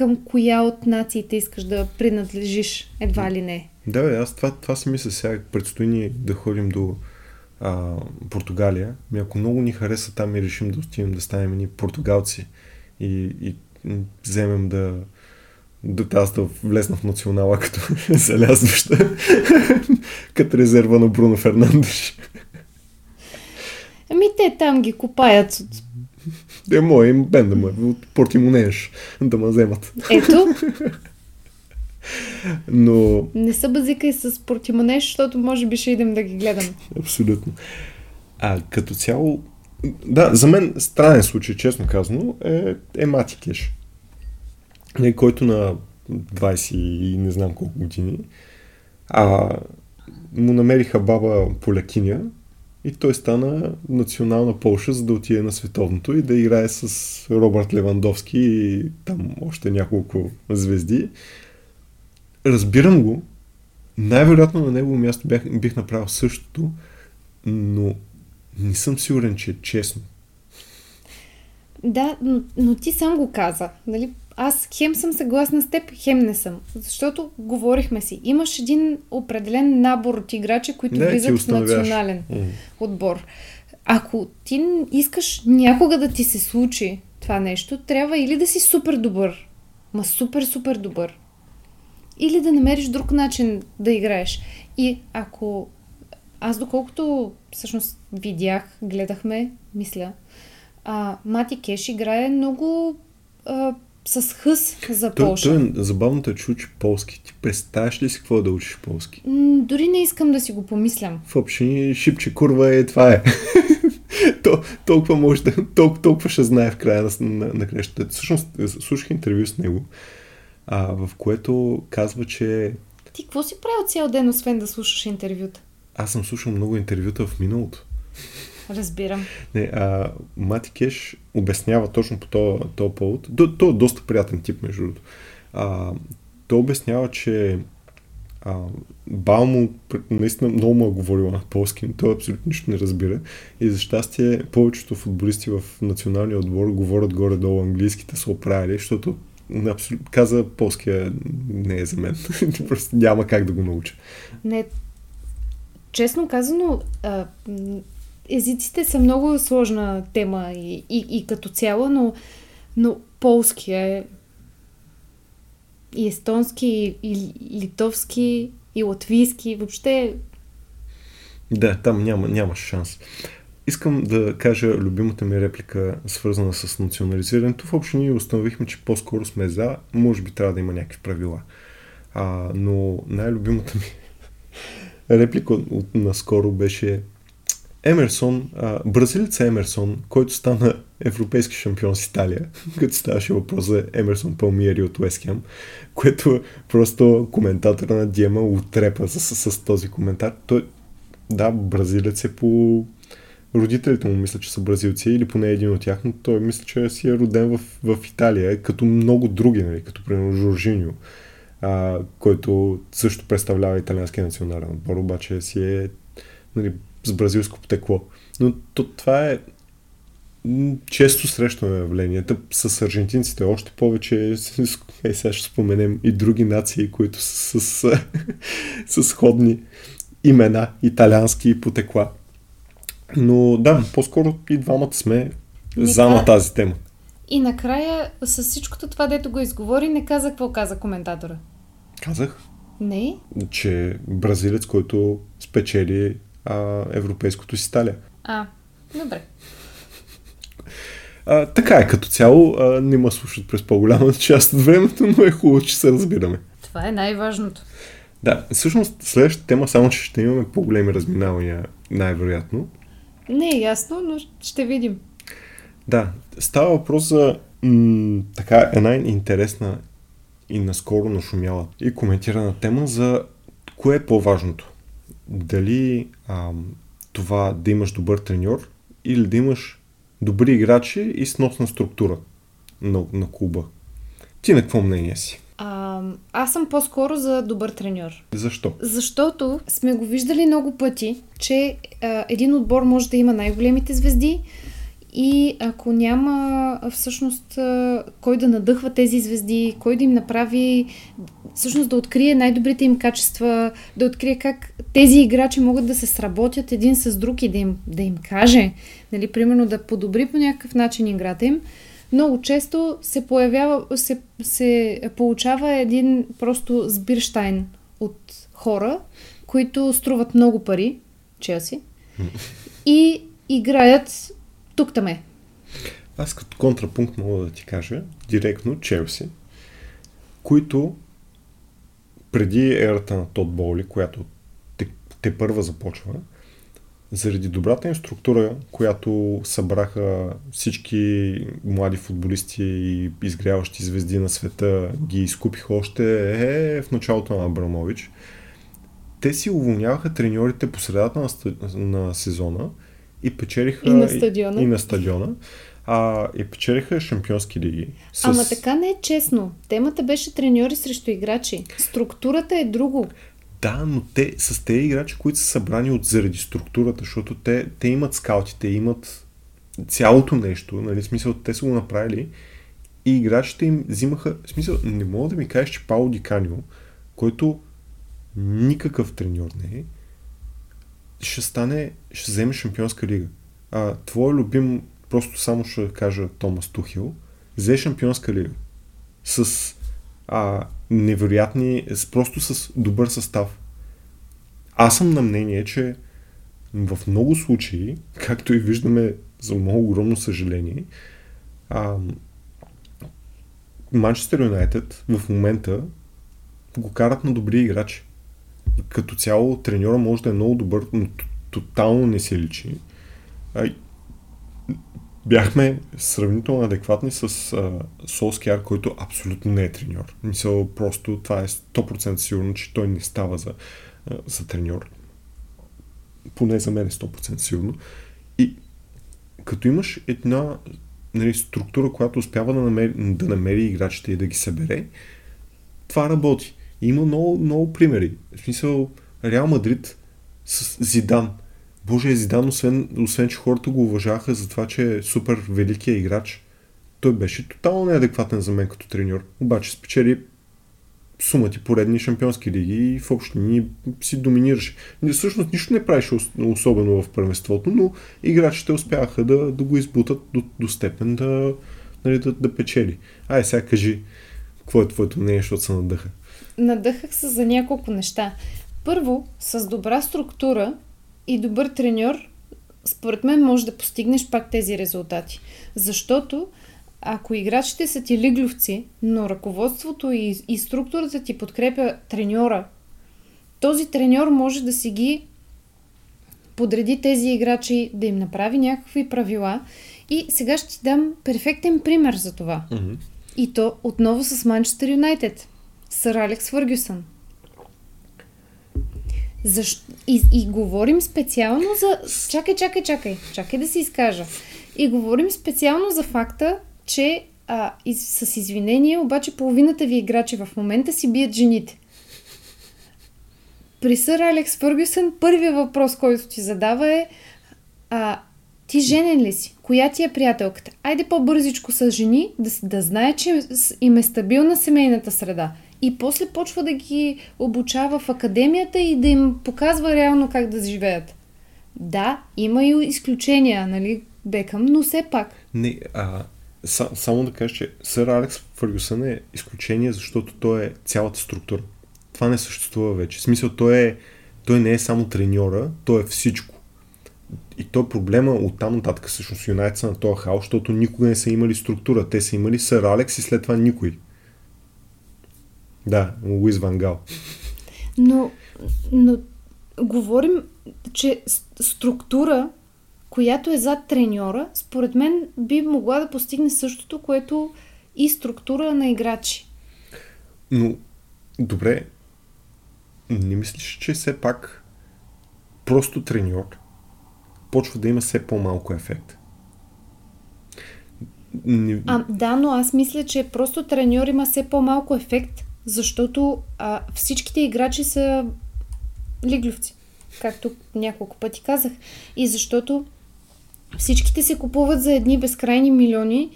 към коя от нациите искаш да принадлежиш, едва ли не? Да, бе, аз това, това си мисля сега. Предстои ни да ходим до а, Португалия. Ми ако много ни хареса там и решим да отидем да станем ни португалци и, и вземем да до тази да влезна в национала като залязваща като резерва на Бруно Фернандеш. Ами те там ги копаят. Е, мой им бен да ме от Портимонеш да ме вземат. Ето. Но... Не са базика и с Портимонеш, защото може би ще идем да ги гледам. Абсолютно. А като цяло, да, за мен странен случай, честно казано, е, е Мати Кеш. Който на 20 и не знам колко години а, му намериха баба полякиня и той стана национална Полша, за да отиде на световното и да играе с Робърт Левандовски и там още няколко звезди. Разбирам го. Най-вероятно на негово място бях, бих направил същото, но не съм сигурен, че е честно. Да, но, но ти сам го каза. Нали? Аз хем съм съгласна с теб, хем не съм. Защото говорихме си. Имаш един определен набор от играчи, които да, влизат в национален mm. отбор. Ако ти искаш някога да ти се случи това нещо, трябва или да си супер добър, ма супер, супер добър, или да намериш друг начин да играеш. И ако аз доколкото всъщност видях, гледахме, мисля, а, Мати Кеш играе много а, с хъс за Польша. Той, той, забавното е, че учи полски. Ти представяш ли си какво да учиш полски? М, дори не искам да си го помислям. В общини шипче курва е това е. То, толкова може да, толкова, толкова ще знае в края на, на, на крещата. Всъщност, слушах интервю с него, а, в което казва, че... Ти какво си правил цял ден, освен да слушаш интервюта? Аз съм слушал много интервюта в миналото. Разбирам. Не, а, Мати Кеш обяснява точно по този, повод. То, то е доста приятен тип, между другото. Той обяснява, че а, бал му наистина много му е говорил на полски, но той абсолютно нищо не разбира. И за щастие повечето футболисти в националния отбор говорят горе-долу английските са оправили, защото абсолютно, каза полския не е за мен. Просто няма как да го науча. Не, честно казано, а, езиците са много сложна тема и, и, и като цяло, но, но полски е и естонски, и, и литовски, и латвийски, въобще... Да, там няма, няма шанс. Искам да кажа любимата ми реплика, свързана с национализирането. В общи ние установихме, че по-скоро сме за, може би трябва да има някакви правила. А, но най-любимата ми реплика от, от наскоро беше Емерсон, а, бразилец Емерсон, който стана европейски шампион с Италия, като ставаше въпрос за Емерсон Палмиери от Уестхем, което просто коментатора на Диема отрепа с, с, с този коментар. Той, да, бразилец е по родителите му мисля, че са бразилци или поне един от тях, но той мисля, че си е роден в, в Италия, като много други, нали, като примерно Жоржиньо, а, който също представлява италианския национален отбор, обаче си е нали, с бразилско потекло. Но то, това е често срещано явление. С аржентинците още повече, е, сега ще споменем и други нации, които са с, с сходни имена, италиански и потекла. Но да, по-скоро и двамата сме Нека- за на тази тема. И накрая, с всичкото това, дето го изговори, не каза какво каза коментатора. Казах, Не? че бразилец, който спечели а, европейското си сталя. А, добре. А, така е, като цяло а, не ме слушат през по-голямата част от времето, но е хубаво, че се разбираме. Това е най-важното. Да, всъщност следващата тема, само че ще имаме по-големи разминавания, най-вероятно. Не е ясно, но ще видим. Да, става въпрос за м- така една интересна и наскоро нашумяла и коментирана тема за кое е по-важното. Дали ам, това да имаш добър треньор или да имаш добри играчи и сносна структура на, на клуба. Ти на какво мнение си? А, аз съм по-скоро за добър треньор. Защо? Защото сме го виждали много пъти, че а, един отбор може да има най-големите звезди и ако няма всъщност кой да надъхва тези звезди, кой да им направи, всъщност да открие най-добрите им качества, да открие как тези играчи могат да се сработят един с друг и да им, да им каже, нали, примерно да подобри по някакъв начин играта им, много често се появява, се, се получава един просто сбирштайн от хора, които струват много пари, Челси, и играят тук-таме. Аз като контрапункт мога да ти кажа директно Челси, които преди ерата на Тод Боли, която те, те първа започва, заради добрата им структура, която събраха всички млади футболисти и изгряващи звезди на света, ги изкупиха още е, в началото на Абрамович. Те си уволняваха треньорите по средата на, на сезона и печелиха И на стадиона. И, и на стадиона. А, и печелиха шампионски лиги. С... Ама така не е честно. Темата беше треньори срещу играчи. Структурата е друго. Да, но те с тези играчи, които са събрани от заради структурата, защото те, те имат скаути, те имат цялото нещо, нали, смисъл, те са го направили и играчите им взимаха, смисъл, не мога да ми кажеш, че Пауло Диканио, който никакъв треньор не е, ще стане, ще вземе шампионска лига. А, твой любим, просто само ще кажа Томас Тухил, взе шампионска лига. С а, невероятни, с, просто с добър състав. Аз съм на мнение, че в много случаи, както и виждаме за много огромно съжаление, а, Манчестър Юнайтед в момента го карат на добри играчи. Като цяло треньора може да е много добър, но тотално не се личи. Бяхме сравнително адекватни с а, Солскияр, който абсолютно не е треньор. Мисъл, просто това е 100% сигурно, че той не става за, а, за треньор. Поне за мен е 100% сигурно. И като имаш една нали, структура, която успява да намери, да намери играчите и да ги събере, това работи. Има много, много примери. В смисъл, Реал Мадрид с Зидан. Боже, Зидан, освен, освен че хората го уважаваха за това, че е супер великия играч, той беше тотално неадекватен за мен като треньор. Обаче спечели сума ти поредни шампионски лиги и в общи ни си доминираше. Всъщност нищо не правеше ос- особено в първенството, но играчите успяха да, да го избутат до, до степен да, нали, да, да печели. Ай, сега кажи, какво е твоето мнение, защото се надъха? Надъхах се за няколко неща. Първо, с добра структура и добър треньор, според мен може да постигнеш пак тези резултати. Защото ако играчите са ти лигловци, но ръководството и, и структурата ти подкрепя треньора, този треньор може да си ги подреди тези играчи, да им направи някакви правила. И сега ще ти дам перфектен пример за това. Mm-hmm. И то отново с Манчестър Юнайтед. Сър Алекс Фъргюсън. Защо? И, и говорим специално за... Чакай, чакай, чакай. Чакай да си изкажа. И говорим специално за факта, че а, из, с извинение, обаче половината ви играчи в момента си бият жените. При сър Алекс Фъргюсън първият въпрос, който ти задава е а, ти женен ли си? Коя ти е приятелката? Айде по-бързичко с жени, да, да знае, че им е стабилна семейната среда. И после почва да ги обучава в академията и да им показва реално как да живеят. Да, има и изключения, нали, Бекъм, но все пак. Не, а, са, само да кажа, че сър Алекс Фъргюсън е изключение, защото той е цялата структура. Това не съществува вече. В смисъл, той, е, той не е само треньора, той е всичко. И то проблема от там нататък всъщност Юнайтед са на този хаос, защото никога не са имали структура. Те са имали сър Алекс и след това никой. Да, Луис Вангал. Но, но говорим, че структура, която е зад треньора, според мен би могла да постигне същото, което и структура на играчи. Но, добре, не мислиш, че все пак просто треньор почва да има все по-малко ефект? Не... А, да, но аз мисля, че просто треньор има все по-малко ефект, защото а, всичките играчи са лиглювци, както няколко пъти казах. И защото всичките се купуват за едни безкрайни милиони,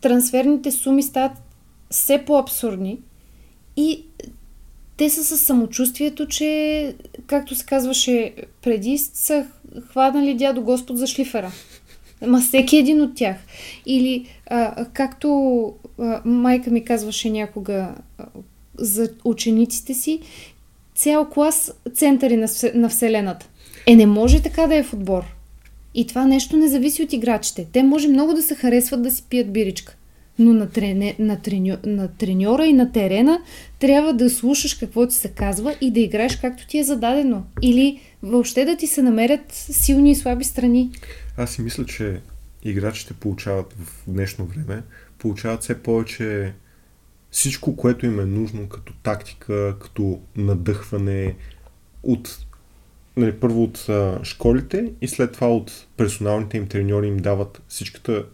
трансферните суми стават все по-абсурдни и те са със самочувствието, че, както се казваше преди, са хванали дядо Господ за шлифера. Ма всеки един от тях. Или, а, както а, майка ми казваше някога за учениците си, цял клас центъри на, на Вселената. Е, не може така да е в отбор. И това нещо не зависи от играчите. Те може много да се харесват да си пият биричка. Но на, трене, на, треньо, на треньора и на терена трябва да слушаш какво ти се казва и да играеш както ти е зададено. Или въобще да ти се намерят силни и слаби страни. Аз си мисля, че играчите получават в днешно време, получават все повече всичко, което им е нужно като тактика, като надъхване от нали, първо от а, школите и след това от персоналните им треньори им дават всичката,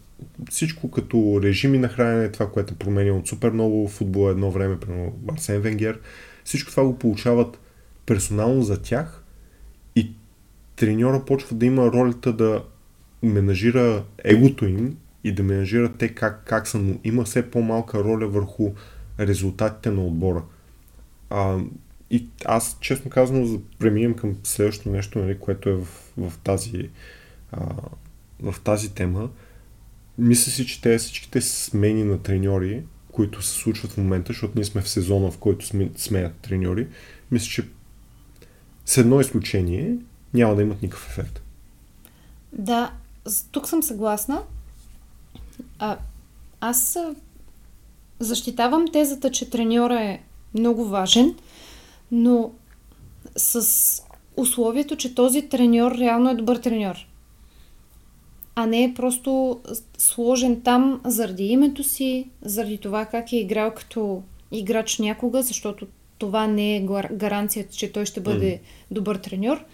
всичко като режими на хранене, това, което е променило от супер много футбол едно време, примерно Арсен Венгер, всичко това го получават персонално за тях и треньора почва да има ролята да менажира егото им и да менажира те как, как са, но има все по-малка роля върху резултатите на отбора. А, и аз, честно казано, преминем към следващото нещо, нали, което е в, в, тази, а, в тази тема. Мисля си, че те всичките смени на треньори, които се случват в момента, защото ние сме в сезона, в който сме, сменят треньори, мисля, че с едно изключение няма да имат никакъв ефект. Да, тук съм съгласна. А, аз защитавам тезата, че треньора е много важен, но с условието, че този треньор реално е добър треньор. А не е просто сложен там заради името си, заради това как е играл като играч някога, защото това не е гаранция, че той ще бъде mm. добър треньор.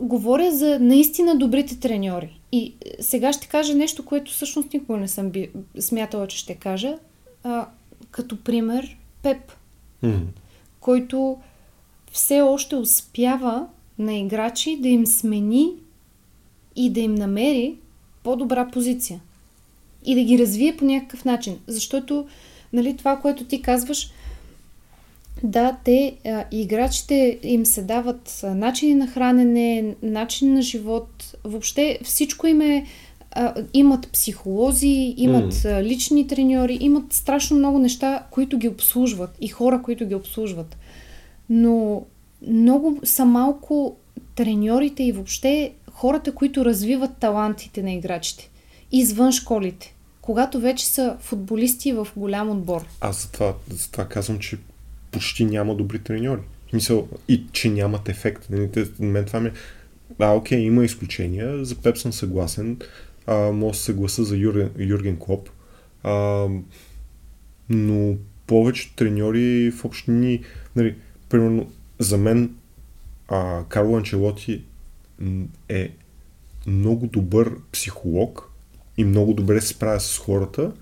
Говоря за наистина добрите треньори. И сега ще кажа нещо, което всъщност никога не съм би, смятала, че ще кажа. А, като пример, Пеп. Mm който все още успява на играчи да им смени и да им намери по-добра позиция. И да ги развие по някакъв начин. Защото, нали, това, което ти казваш, да, те, а, играчите им се дават начини на хранене, начин на живот, въобще всичко им е, а, имат психолози, имат mm. лични треньори, имат страшно много неща, които ги обслужват и хора, които ги обслужват но много са малко треньорите и въобще хората, които развиват талантите на играчите извън школите, когато вече са футболисти в голям отбор. Аз затова, затова казвам, че почти няма добри треньори. В смисъл, и че нямат ефект. Нали, мен това ми е... А, окей, има изключения. За Пеп съм съгласен. А, мога да се съгласа за Юрген, Юрген Клоп. А, но повечето треньори в общини... Нали, примерно, за мен а, Карло Анчелоти е много добър психолог и много добре се справя с хората,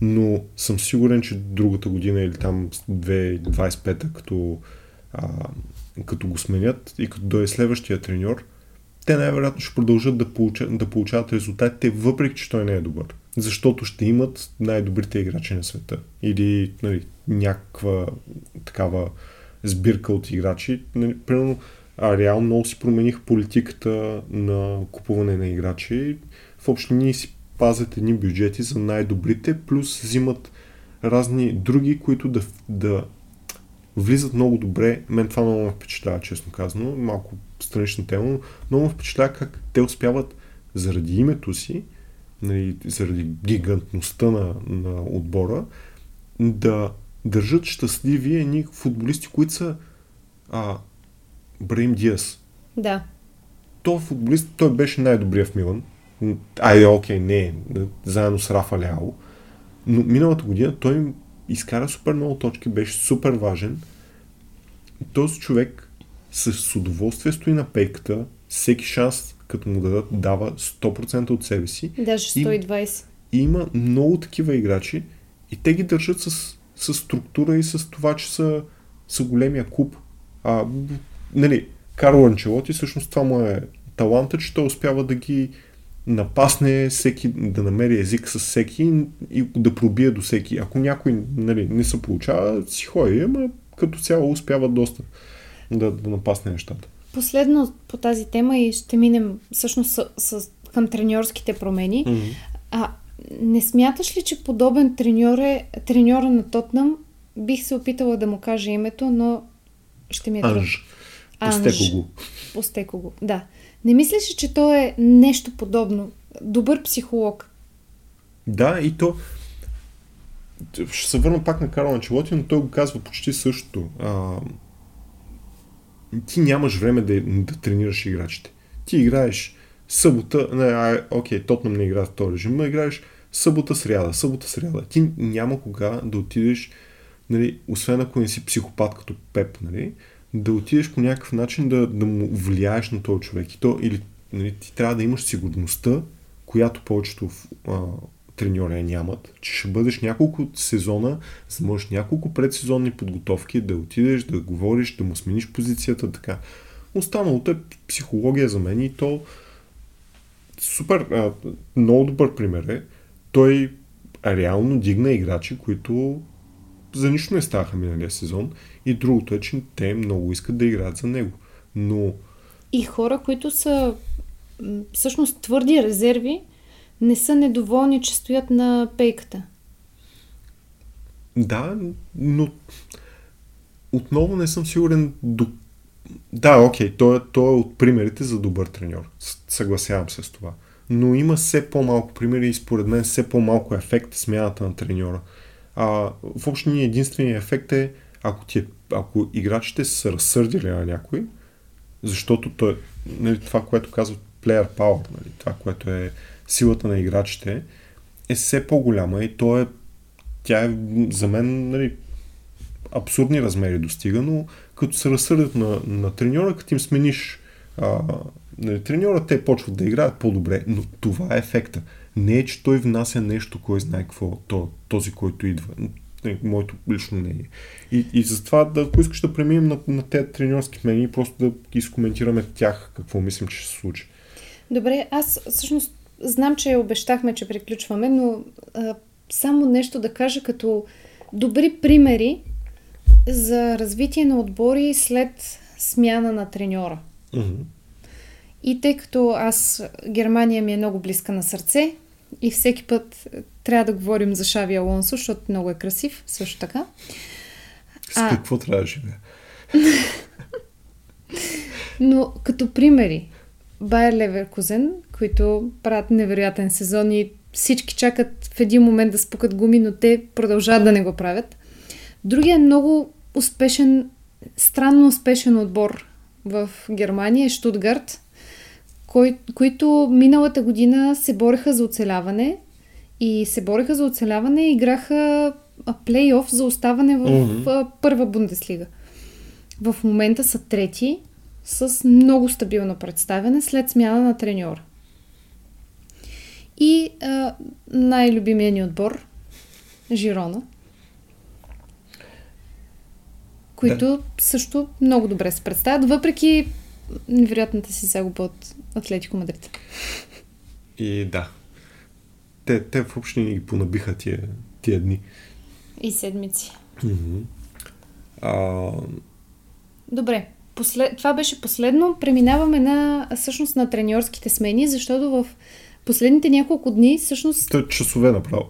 но съм сигурен, че другата година или там 2025, като, а, като го сменят и като дойде следващия треньор, те най-вероятно ще продължат да, получат, да получават резултатите, въпреки че той не е добър. Защото ще имат най-добрите играчи на света. Или нали, някаква такава сбирка от играчи. Нали, примерно а реално много си промених политиката на купуване на играчи. В общи ние си пазят едни бюджети за най-добрите, плюс взимат разни други, които да, да влизат много добре. Мен това много ме впечатлява, честно казано. Малко странична тема, но много ме впечатлява как те успяват заради името си, нали, заради гигантността на, на отбора, да държат щастливи едни футболисти, които са а, Брейм Диас. Да. То футболист, той беше най-добрия в Милан. Айде, окей, не, заедно с Рафа Ляо. Но миналата година той изкара супер много точки, беше супер важен. Този човек с удоволствие стои на пейката, всеки шанс, като му дадат, дава 100% от себе си. Даже 120. И, и има много такива играчи и те ги държат с, с структура и с това, че са, са големия клуб. А, нали, Карло Анчелоти, всъщност това му е таланта, че той успява да ги напасне всеки, да намери език с всеки и да пробие до всеки. Ако някой нали, не се получава, си ходи, ама като цяло успява доста да, да напасне нещата. Последно по тази тема и ще минем всъщност с, с, към треньорските промени. Mm-hmm. А, не смяташ ли, че подобен треньор е треньора на Тотнам? Бих се опитала да му кажа името, но ще ми е. Анж. Постеко го. Постеко го, да. Не мислиш ли, че той е нещо подобно? Добър психолог. Да, и то... Ще се върна пак на Карл Анчелоти, но той го казва почти същото. А... Ти нямаш време да, да тренираш играчите. Ти играеш събота, не, а, окей, Тотнам не играе в този режим, но играеш събота, сряда, събота, сряда. Ти няма кога да отидеш, нали, освен ако не си психопат като Пеп, нали, да отидеш по някакъв начин да, да му влияеш на този човек. И то, или нали, ти трябва да имаш сигурността, която повечето а, треньори нямат, че ще бъдеш няколко сезона, за да можеш няколко предсезонни подготовки, да отидеш, да говориш, да му смениш позицията, така. Останалото е психология за мен и то супер, а, много добър пример е. Той реално дигна играчи, които за нищо не ставаха миналия сезон. И другото е, че те много искат да играят за него. Но... И хора, които са всъщност твърди резерви, не са недоволни, че стоят на пейката. Да, но отново не съм сигурен до... Да, окей, той, той е от примерите за добър треньор. Съгласявам се с това. Но има все по-малко примери и според мен все по-малко ефект смяната на треньора. А, в общи единственият ефект е, ако, ти, е, ако играчите са разсърдили на някой, защото той, нали, това, което казват player power, нали, това, което е силата на играчите, е все по-голяма и то е, тя е за мен нали, абсурдни размери достига, но като се разсърдят на, на треньора, като им смениш а, нали, треньора, те почват да играят по-добре, но това е ефекта. Не е, че той внася нещо, кой знае какво, то, този, който идва. Моето лично мнение. И, и затова, да, ако искаш да преминем на, на тези треньорски мнения, просто да изкоментираме тях, какво мислим, че ще се случи. Добре, аз всъщност знам, че обещахме, че приключваме, но а, само нещо да кажа като добри примери за развитие на отбори след смяна на треньора. Mm-hmm. И тъй като аз Германия ми е много близка на сърце, и всеки път трябва да говорим за Шави Алонсо, защото много е красив, също така. С какво а... трябва да живее? Но като примери, Байер Леверкузен, които правят невероятен сезон и всички чакат в един момент да спукат гуми, но те продължават да не го правят. Другия е много успешен, странно успешен отбор в Германия е Штутгарт, кой, които миналата година се бореха за оцеляване и се бореха за оцеляване и играха плейоф за оставане в, mm-hmm. първа Бундеслига. В момента са трети с много стабилно представяне след смяна на треньора. И а, най-любимия ни отбор Жирона, които да. също много добре се представят, въпреки невероятната си загуба от Атлетико Мадрид. И да. Те, те въобще ни ги понабиха тия, тия дни. И седмици. Mm-hmm. А... Добре. послед... това беше последно. Преминаваме на, всъщност, на треньорските смени, защото в последните няколко дни, всъщност... Той часове направо.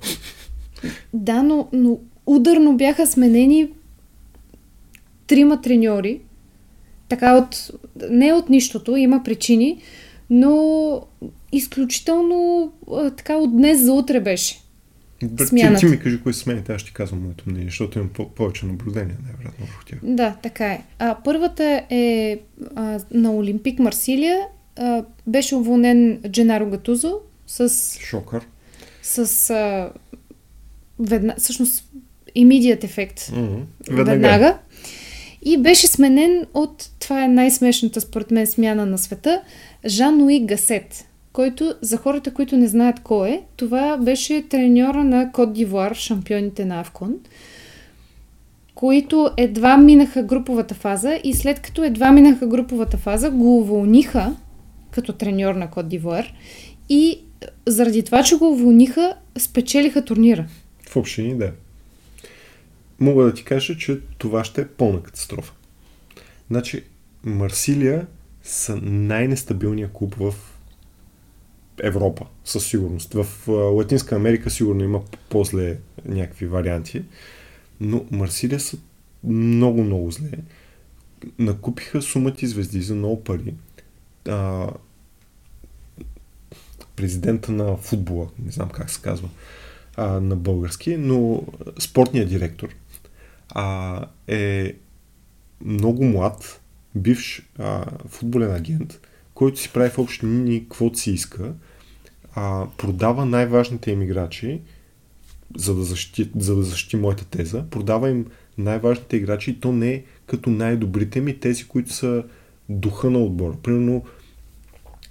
Да, но, но ударно бяха сменени трима треньори. Така от... Не от нищото, има причини, но изключително така от днес за утре беше. Ти, ти ми кажи кои са смените, аз ще казвам моето мнение, защото имам повече наблюдения, най-вероятно върху тях. Да, така е. А, първата е а, на Олимпик Марсилия. А, беше уволнен Дженаро Гатузо с... Шокър. С... А, ведна, всъщност, имидият ефект. Mm-hmm. Веднага. веднага. И беше сменен от, това е най-смешната според мен смяна на света, Жан-Луи Гасет който за хората, които не знаят кой е, това беше треньора на Кот Дивуар, шампионите на Авкон, които едва минаха груповата фаза и след като едва минаха груповата фаза, го уволниха като треньор на Кот Дивуар и заради това, че го уволниха, спечелиха турнира. В общини, да. Мога да ти кажа, че това ще е пълна катастрофа. Значи, Марсилия са най-нестабилният клуб в Европа, със сигурност. В Латинска Америка сигурно има после някакви варианти, но Марсилия са много, много зле. Накупиха сумати звезди за много пари. А, президента на футбола, не знам как се казва а, на български, но спортният директор а, е много млад, бивш а, футболен агент, който си прави в общи линии каквото си иска, а, продава най-важните им играчи, за да, защити, за да защити моята теза, продава им най-важните играчи и то не като най-добрите ми, тези, които са духа на отбора. Примерно,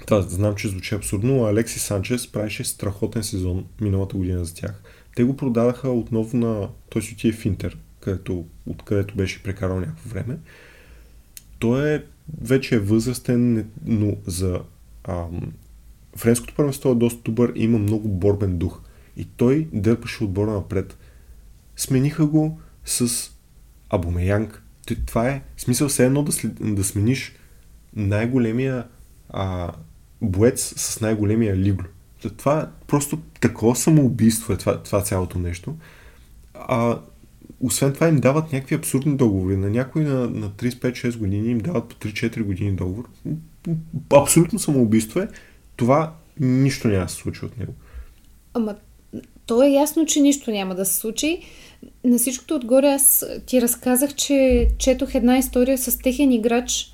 това знам, че звучи абсурдно, но Алекси Санчес правеше страхотен сезон миналата година за тях. Те го продадаха отново на... Той си отие в Интер, където, откъдето беше прекарал някакво време. Той е вече е възрастен, но за ам, френското първенство е доста добър и има много борбен дух. И той дърпаше отбора напред. Смениха го с Абомеянг. Това е смисъл все едно да, след, да смениш най-големия а, боец с най-големия лигло. Това е просто такова самоубийство е това, това цялото нещо. А, освен това им дават някакви абсурдни договори. На някои на, на 35-6 години им дават по 3-4 години договор. Абсолютно самоубийство е. Това нищо няма да се случи от него. Ама то е ясно, че нищо няма да се случи. На всичкото отгоре аз ти разказах, че четох една история с техен играч,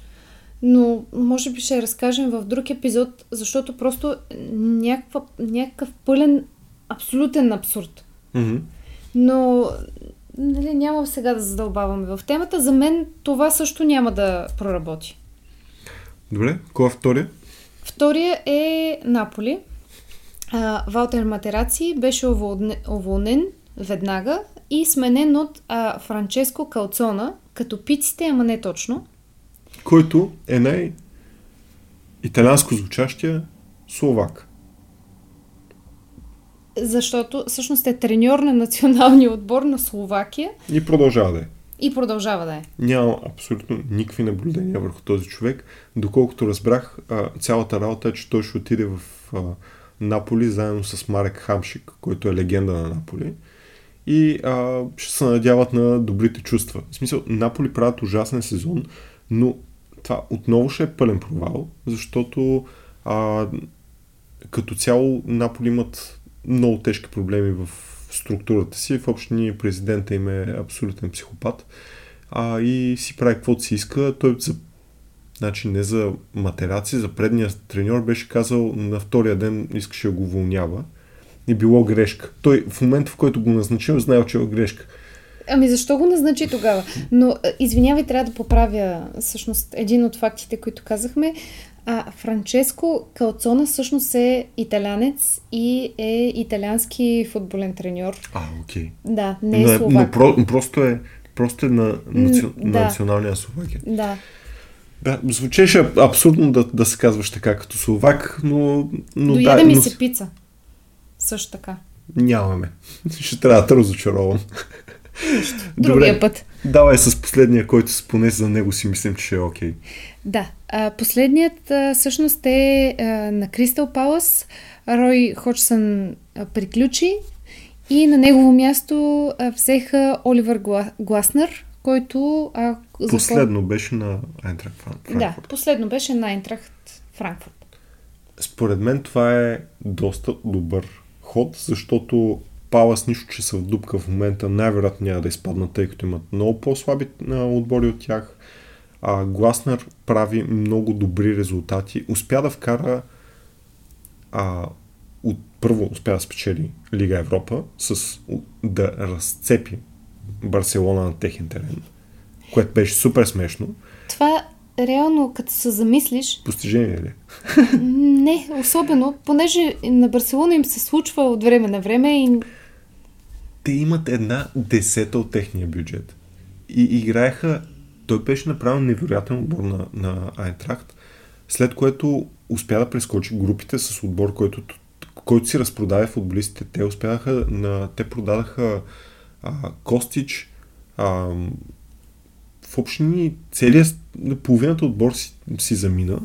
но може би ще разкажем в друг епизод, защото просто някаква, някакъв пълен, абсолютен абсурд. Mm-hmm. Но нали, няма сега да задълбаваме в темата. За мен това също няма да проработи. Добре, кой е втория? Втория е Наполи. А, Валтер Матераци беше уволнен, веднага и сменен от а, Франческо Калцона, като пиците, ама не точно. Който е най- италианско звучащия словак. Защото всъщност е треньор на националния отбор на Словакия. И продължава да е. И продължава да е. Няма абсолютно никакви наблюдения върху този човек. Доколкото разбрах, цялата работа е, че той ще отиде в Наполи заедно с Марек Хамшик, който е легенда на Наполи. И а, ще се надяват на добрите чувства. В смисъл, Наполи правят ужасен сезон, но това отново ще е пълен провал, защото а, като цяло Наполи имат много тежки проблеми в структурата си. В общини президента им е абсолютен психопат а, и си прави каквото си иска. Той за, значи не за матераци, за предния треньор беше казал на втория ден искаше да го уволнява. И било грешка. Той в момента, в който го назначил, знаел, че е грешка. Ами защо го назначи тогава? Но, извинявай, трябва да поправя всъщност един от фактите, които казахме. А Франческо Калцона всъщност е италянец и е италиански футболен треньор. А, окей. Okay. Да, не е но, словак. Но про, просто е, просто е на, наци... да. националния Словакия. Да. Да, звучеше абсурдно да, да се казваш така като словак, но... но Дояде да, ми но... се пица. Също така. Нямаме. Ще трябва да те разочаровам. Другия път. Давай с последния, който поне за него си мислим, че е окей. Okay. Да. А, последният а, всъщност е а, на Кристал Палас. Рой Ходжсън приключи и на негово място а, взеха Оливър Гла, Гласнер, който... А, последно запом... беше на Айнтрахт Франкфурт. Да, последно беше на Айнтрахт Франкфурт. Според мен това е доста добър ход, защото Палас нищо, че са в дупка в момента, най-вероятно няма да изпаднат, тъй като имат много по-слаби отбори от тях. А, Гласнер прави много добри резултати. Успя да вкара а, от, първо успя да спечели Лига Европа с да разцепи Барселона на техен терен, което беше супер смешно. Това реално, като се замислиш... Постижение ли? Не, особено, понеже на Барселона им се случва от време на време и... Те имат една десета от техния бюджет. И играеха... Той беше направил невероятен отбор на, на Айнтрахт, след което успя да прескочи групите с отбор, който, който си разпродаде футболистите. Те успяха на... Те продадаха а, Костич, а, в общини целият, половината отбор си, си замина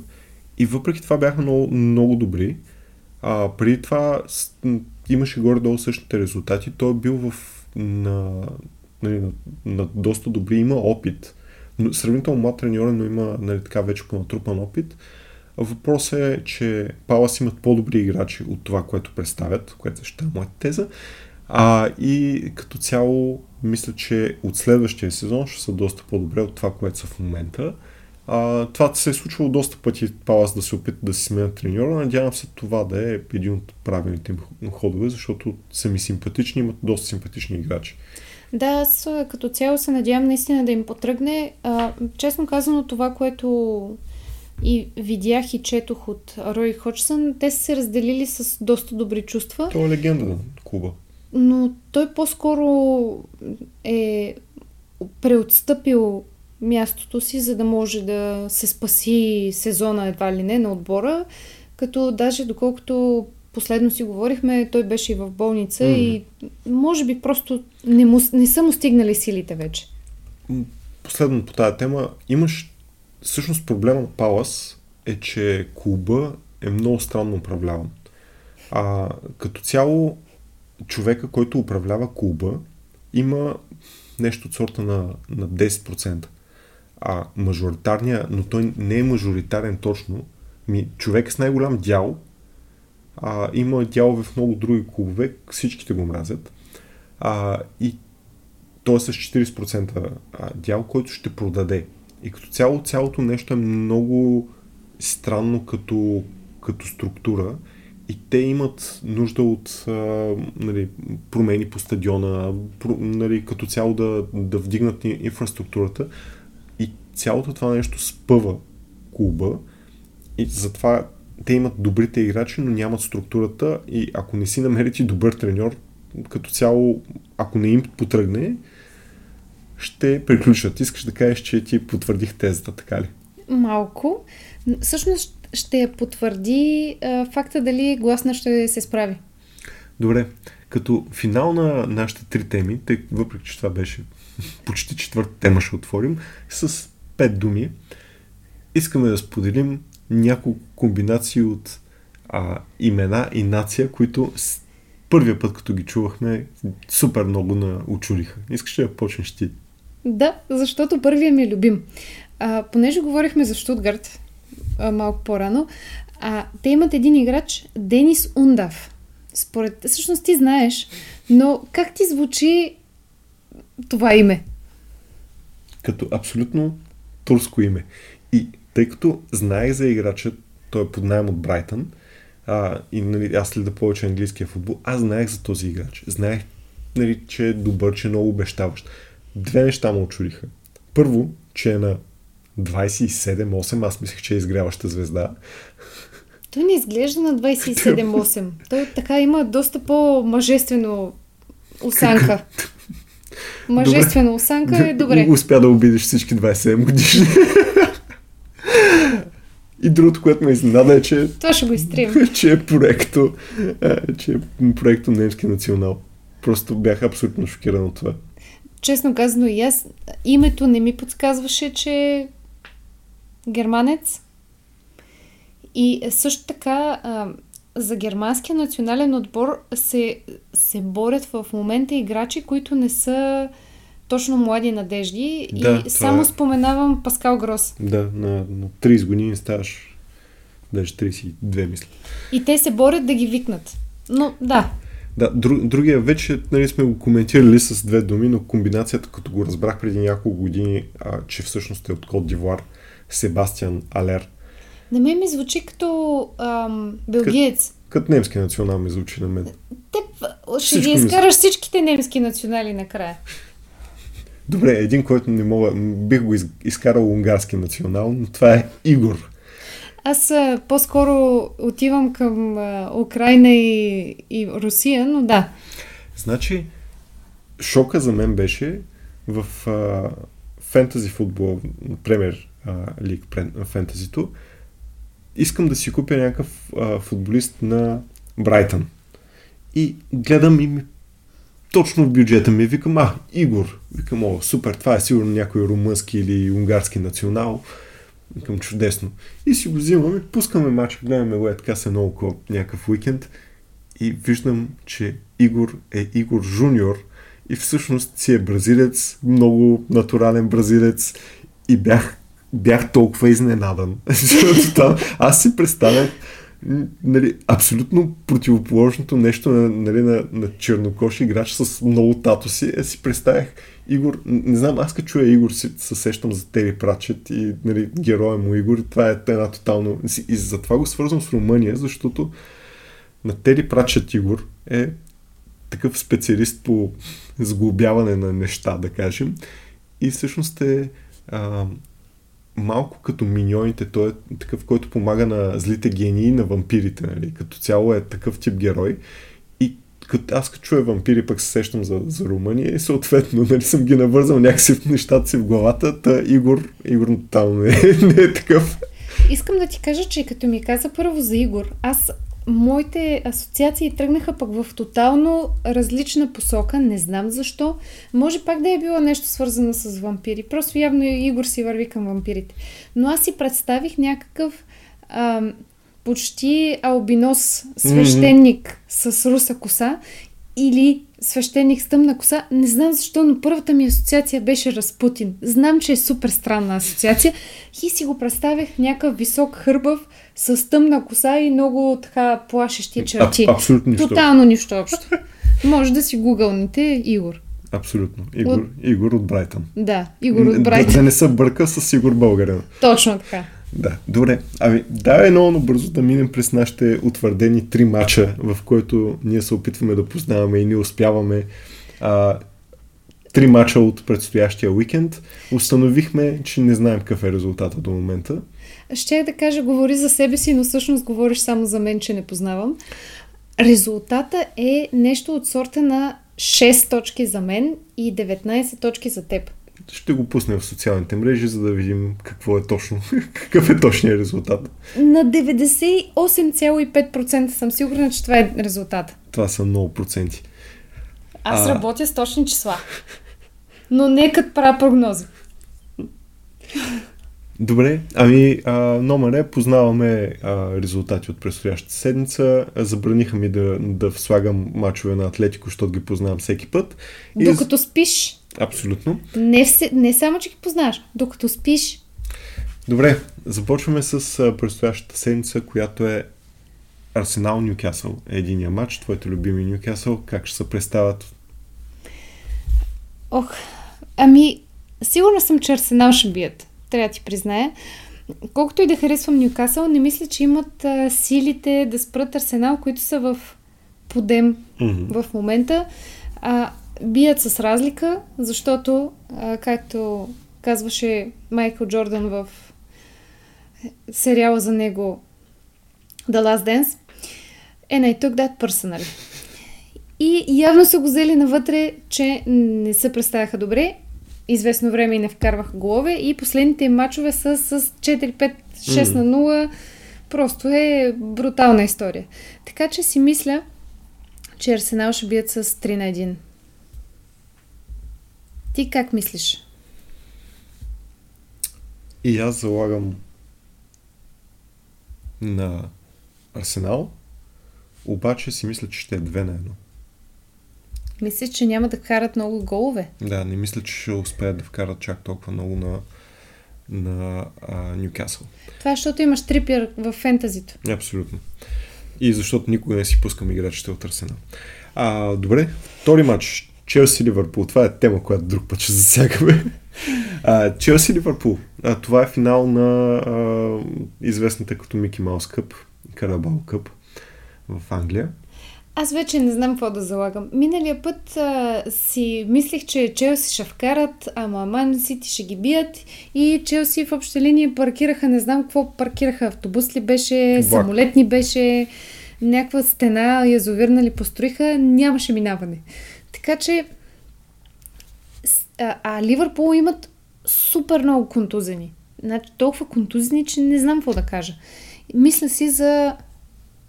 и въпреки това бяха много, много добри. А, преди това имаше горе-долу същите резултати. Той е бил в, на, нали, на, на доста добри, има опит. Но, сравнително млад треньор, но има нали, така вече по-натрупан опит. Въпросът е, че Палас имат по-добри играчи от това, което представят, което ще е моята теза. А, и като цяло мисля, че от следващия сезон ще са доста по-добре от това, което са в момента. А, това се е случвало доста пъти Палас да се опита да си сменят треньора. Надявам се това да е един от правилните им ходове, защото са ми симпатични, имат доста симпатични играчи. Да, аз като цяло се надявам наистина да им потръгне. А, честно казано, това, което и видях и четох от Рой Ходжсън, те са се разделили с доста добри чувства. Той е легенда на клуба но той по-скоро е преотстъпил мястото си, за да може да се спаси сезона едва ли не на отбора, като даже доколкото последно си говорихме, той беше и в болница mm. и може би просто не, му, не са му стигнали силите вече. Последно по тази тема, имаш всъщност проблема на Палас е, че клуба е много странно управляван. А, като цяло човека, който управлява клуба, има нещо от сорта на, на 10%. А мажоритарния, но той не е мажоритарен точно, ми, човек с най-голям дял, а, има дялове в много други клубове, всичките го мразят. А, и той е с 40% дял, който ще продаде. И като цяло, цялото нещо е много странно като, като структура и те имат нужда от а, нали, промени по стадиона, про, нали, като цяло да, да вдигнат инфраструктурата и цялото това нещо спъва клуба и затова те имат добрите играчи, но нямат структурата и ако не си намерите добър треньор, като цяло, ако не им потръгне, ще приключат. Искаш да кажеш, че ти потвърдих тезата, така ли? Малко. Всъщност ще потвърди а, факта дали гласна ще се справи. Добре. Като финал на нашите три теми, тъй въпреки че това беше почти четвърта тема, ще отворим, с пет думи, искаме да споделим няколко комбинации от а, имена и нация, които с първия път, като ги чувахме, супер много на очудиха. Искаш ли да почнеш ти? Да, защото първия ми е любим. А, понеже говорихме за Штутгарт, а, малко по-рано. А, те имат един играч, Денис Ундав. Според... Всъщност ти знаеш, но как ти звучи това име? Като абсолютно турско име. И тъй като знаех за играча, той е под найем от Брайтън, а, и нали, аз следа повече английския футбол, аз знаех за този играч. Знаех, нали, че е добър, че е много обещаващ. Две неща ме очудиха. Първо, че е на 27-8, аз мислех, че е изгряваща звезда. Той не изглежда на 27-8. Той така има доста по-мъжествено осанка. Мъжествена осанка е добре. Успя да обидиш всички 27 годишни. И другото, което ме изненада е, че... Това ще го изтрим. че е проекто, че е проекто немски национал. Просто бях абсолютно шокиран от това. честно казано и аз, името не ми подсказваше, че е германец. И също така а, за германския национален отбор се, се борят в момента играчи, които не са точно млади надежди. Да, и само е. споменавам Паскал Грос. Да, на, на 30 години ставаш. Даже 32, мисля. И те се борят да ги викнат. Но да, Да, дру, другия вече нали, сме го коментирали с две думи, но комбинацията, като го разбрах преди няколко години, а, че всъщност е от Кот Дивуар, Себастиан Алер. на мен ми звучи като ам, белгиец. Като немски национал ми звучи на мен. Те ще Всичко ги изкараш всичките немски национали накрая. Добре, един, който не мога, бих го из, изкарал унгарски национал, но това е Игор. Аз по-скоро отивам към Украина и, и Русия, но да. Значи, шока за мен беше в а, фентази футбол, премьер лиг фентазито, искам да си купя някакъв а, футболист на Брайтън. И гледам и ми точно в бюджета ми викам, а, Игор. Викам, о, супер, това е сигурно някой румънски или унгарски национал. Викам, чудесно. И си го взимаме, пускаме матч, гледаме го е така се много някакъв уикенд. И виждам, че Игор е Игор Жуниор и всъщност си е бразилец, много натурален бразилец и бях, бях толкова изненадан. Аз си представях нали, абсолютно противоположното нещо на, нали, на, на чернокош играч с много татуси. Аз си представях Игор, не знам, аз като чуя Игор си се сещам за Тери Прачет и нали, героя му Игор. Това е една тотално... И затова го свързвам с Румъния, защото на Тери Прачет Игор е такъв специалист по сглобяване на неща, да кажем. И всъщност е а, малко като миньоните. Той е такъв, който помага на злите гении, на вампирите. Нали? Като цяло е такъв тип герой. И като, аз като чуя вампири, пък се сещам за, за Румъния и съответно нали, съм ги навързал някакси в нещата си в главата. Та Игор, Игор тотално не, е- не е такъв. Искам да ти кажа, че като ми каза първо за Игор, аз моите асоциации тръгнаха пък в тотално различна посока, не знам защо. Може пак да е било нещо свързано с вампири. Просто явно Игор си върви към вампирите. Но аз си представих някакъв ам, почти албинос свещеник mm-hmm. с руса коса или свещеник с тъмна коса. Не знам защо, но първата ми асоциация беше Разпутин. Знам, че е супер странна асоциация. И си го представях някакъв висок хърбав с тъмна коса и много така плашещи черти. А, абсолютно нищо. Тотално нищо общо. Може да си гугълнете Игор. Абсолютно. Игор, от... Игор от Брайтън. Да, Игор от Да, Брайтън. да не се бърка с Игор Българин. Точно така. Да, добре. Ами, давай много набързо да минем през нашите утвърдени три мача, в които ние се опитваме да познаваме и ние успяваме а, три мача от предстоящия уикенд. Установихме, че не знаем какъв е резултата до момента. Щях да кажа, говори за себе си, но всъщност говориш само за мен, че не познавам. Резултата е нещо от сорта на 6 точки за мен и 19 точки за теб. Ще го пуснем в социалните мрежи, за да видим какво е точно, какъв е точният резултат. На 98,5% съм сигурна, че това е резултат. Това са много проценти. Аз А. работя с точни числа. Но не като правя прогнози. Добре, ами а, номер е, познаваме а, резултати от предстоящата седмица. Забраниха ми да, да слагам мачове на Атлетико, защото ги познавам всеки път. И Докато спиш, Абсолютно. не, все, не само, че ги познаваш, докато спиш, Добре, започваме с а, предстоящата седмица, която е Арсенал Нюкасъл. Единия матч, твоите любими Нюкасъл, как ще се представят? Ох, ами, сигурна съм, че Арсенал ще бият. Трябва да ти призная. Колкото и да харесвам Ньюкасъл, не мисля, че имат а, силите да спрат Арсенал, които са в подем Мгм. в момента. А, бият с разлика, защото, а, както казваше Майкъл Джордан в сериала за него The Last Dance, and I took that personally. И явно са го взели навътре, че не се представяха добре. Известно време и не вкарваха голове. И последните им мачове са с 4-5-6 на 0. Просто е брутална история. Така че си мисля, че Арсенал ще бият с 3 на 1. Ти как мислиш? И аз залагам на Арсенал, обаче си мисля, че ще е две на едно. Мислиш, че няма да карат много голове? Да, не мисля, че ще успеят да вкарат чак толкова много на, на Ньюкасъл. Това е, защото имаш трипер в фентазито. Абсолютно. И защото никога не си пускам играчите от Арсенал. А, добре, втори матч. Челси Ливърпул. Това е тема, която друг път ще засягаме. Челси Ливърпул. А, това е финал на а, известната като Мики Маус Къп, Карабал Къп в Англия. Аз вече не знам какво да залагам. Миналия път а, си мислих, че Челси ще вкарат, ама Ман Сити ще ги бият и Челси в обща линия паркираха, не знам какво паркираха, автобус ли беше, Влак. самолет ни беше, някаква стена язовирна ли построиха, нямаше минаване. Така че а, а Ливърпул имат супер много контузени. Значи толкова контузени, че не знам какво да кажа. Мисля си за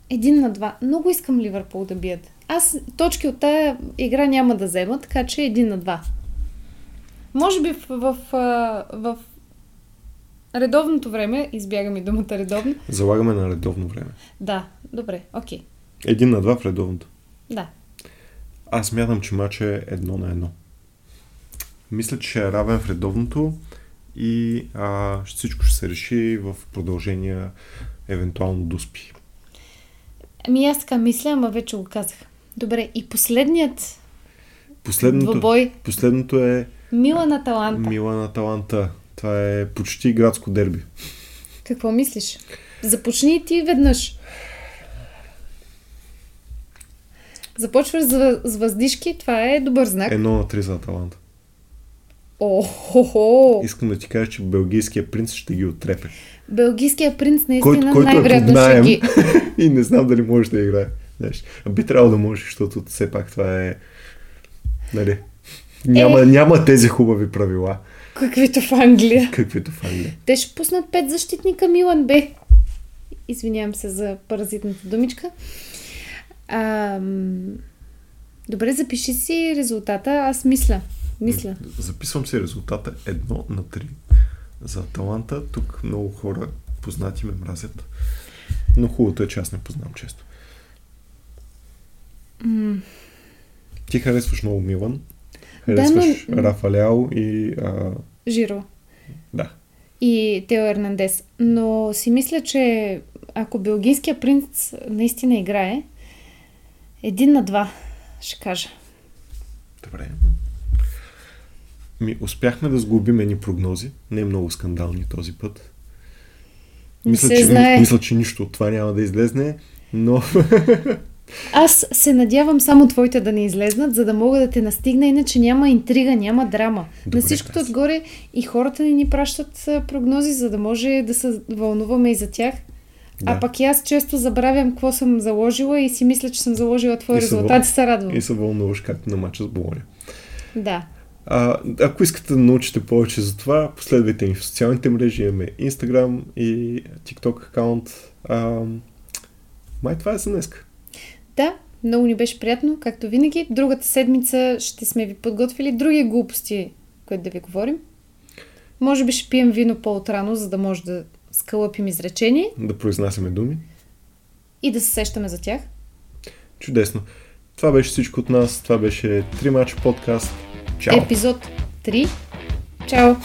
един на два. Много искам Ливърпул да бият. Аз точки от тая игра няма да взема, така че един на два. Може би в, в, в, в редовното време, избягам и думата редовно. Залагаме на редовно време. Да, добре, окей. Един на два в редовното. Да. Аз мятам, че матч е едно на едно. Мисля, че е равен в редовното и а, всичко ще се реши в продължение евентуално дуспи. Ами аз така мисля, ама вече го казах. Добре, и последният Последното, двобой последното е Милан Аталанта. Милан Аталанта. Това е почти градско дерби. Какво мислиш? Започни ти веднъж. Започваш с, въздишки, това е добър знак. Едно на три за Аталанта. О-хо-хо! Искам да ти кажа, че белгийския принц ще ги отрепе. Белгийският принц наистина който е най-вероятно ще ги... и не знам дали може да играе. Знаеш, би трябвало да може, защото все пак това е... Нали? Няма, Е. няма тези хубави правила, Каквито в Англия. каквито в Англия. Те ще пуснат пет защитника Милан Б. Извинявам се за паразитната думичка. Ам... Добре, запиши си резултата. Аз мисля. Мисля. Записвам си резултата едно на три за Аталанта. Тук много хора познати ме мразят. Но хубавото е, че аз не познавам често. М- Ти харесваш много Милан. Да, Харесваш но- Рафа Ляо и... А, Жиро. да. и Тео Ернандес. Но си мисля, че ако белгийския принц наистина играе, един на два, ще кажа. Добре. Ми, успяхме да сглобим едни прогнози. Не много скандални този път. Не Мисля, че, знае. мисля, че нищо от това няма да излезне, но Аз се надявам само твоите да не излезнат, за да мога да те настигна, иначе няма интрига, няма драма. Добре, На всичкото аз- отгоре и хората ни ни пращат прогнози, за да може да се вълнуваме и за тях. Да. А пък и аз често забравям какво съм заложила и си мисля, че съм заложила твой И се резултат въл- и се радвам. и се вълнуваш както на мача с Болония. Да. А, ако искате да научите повече за това, последвайте ни в социалните мрежи. Имаме Instagram и TikTok акаунт. А, май това е за днес. Да, много ни беше приятно, както винаги. Другата седмица ще сме ви подготвили други глупости, които да ви говорим. Може би ще пием вино по-отрано, за да може да скълъпим изречение Да произнасяме думи. и да се сещаме за тях. Чудесно. Това беше всичко от нас. Това беше 3 мача подкаст. Чао! Епизод 3. Чао!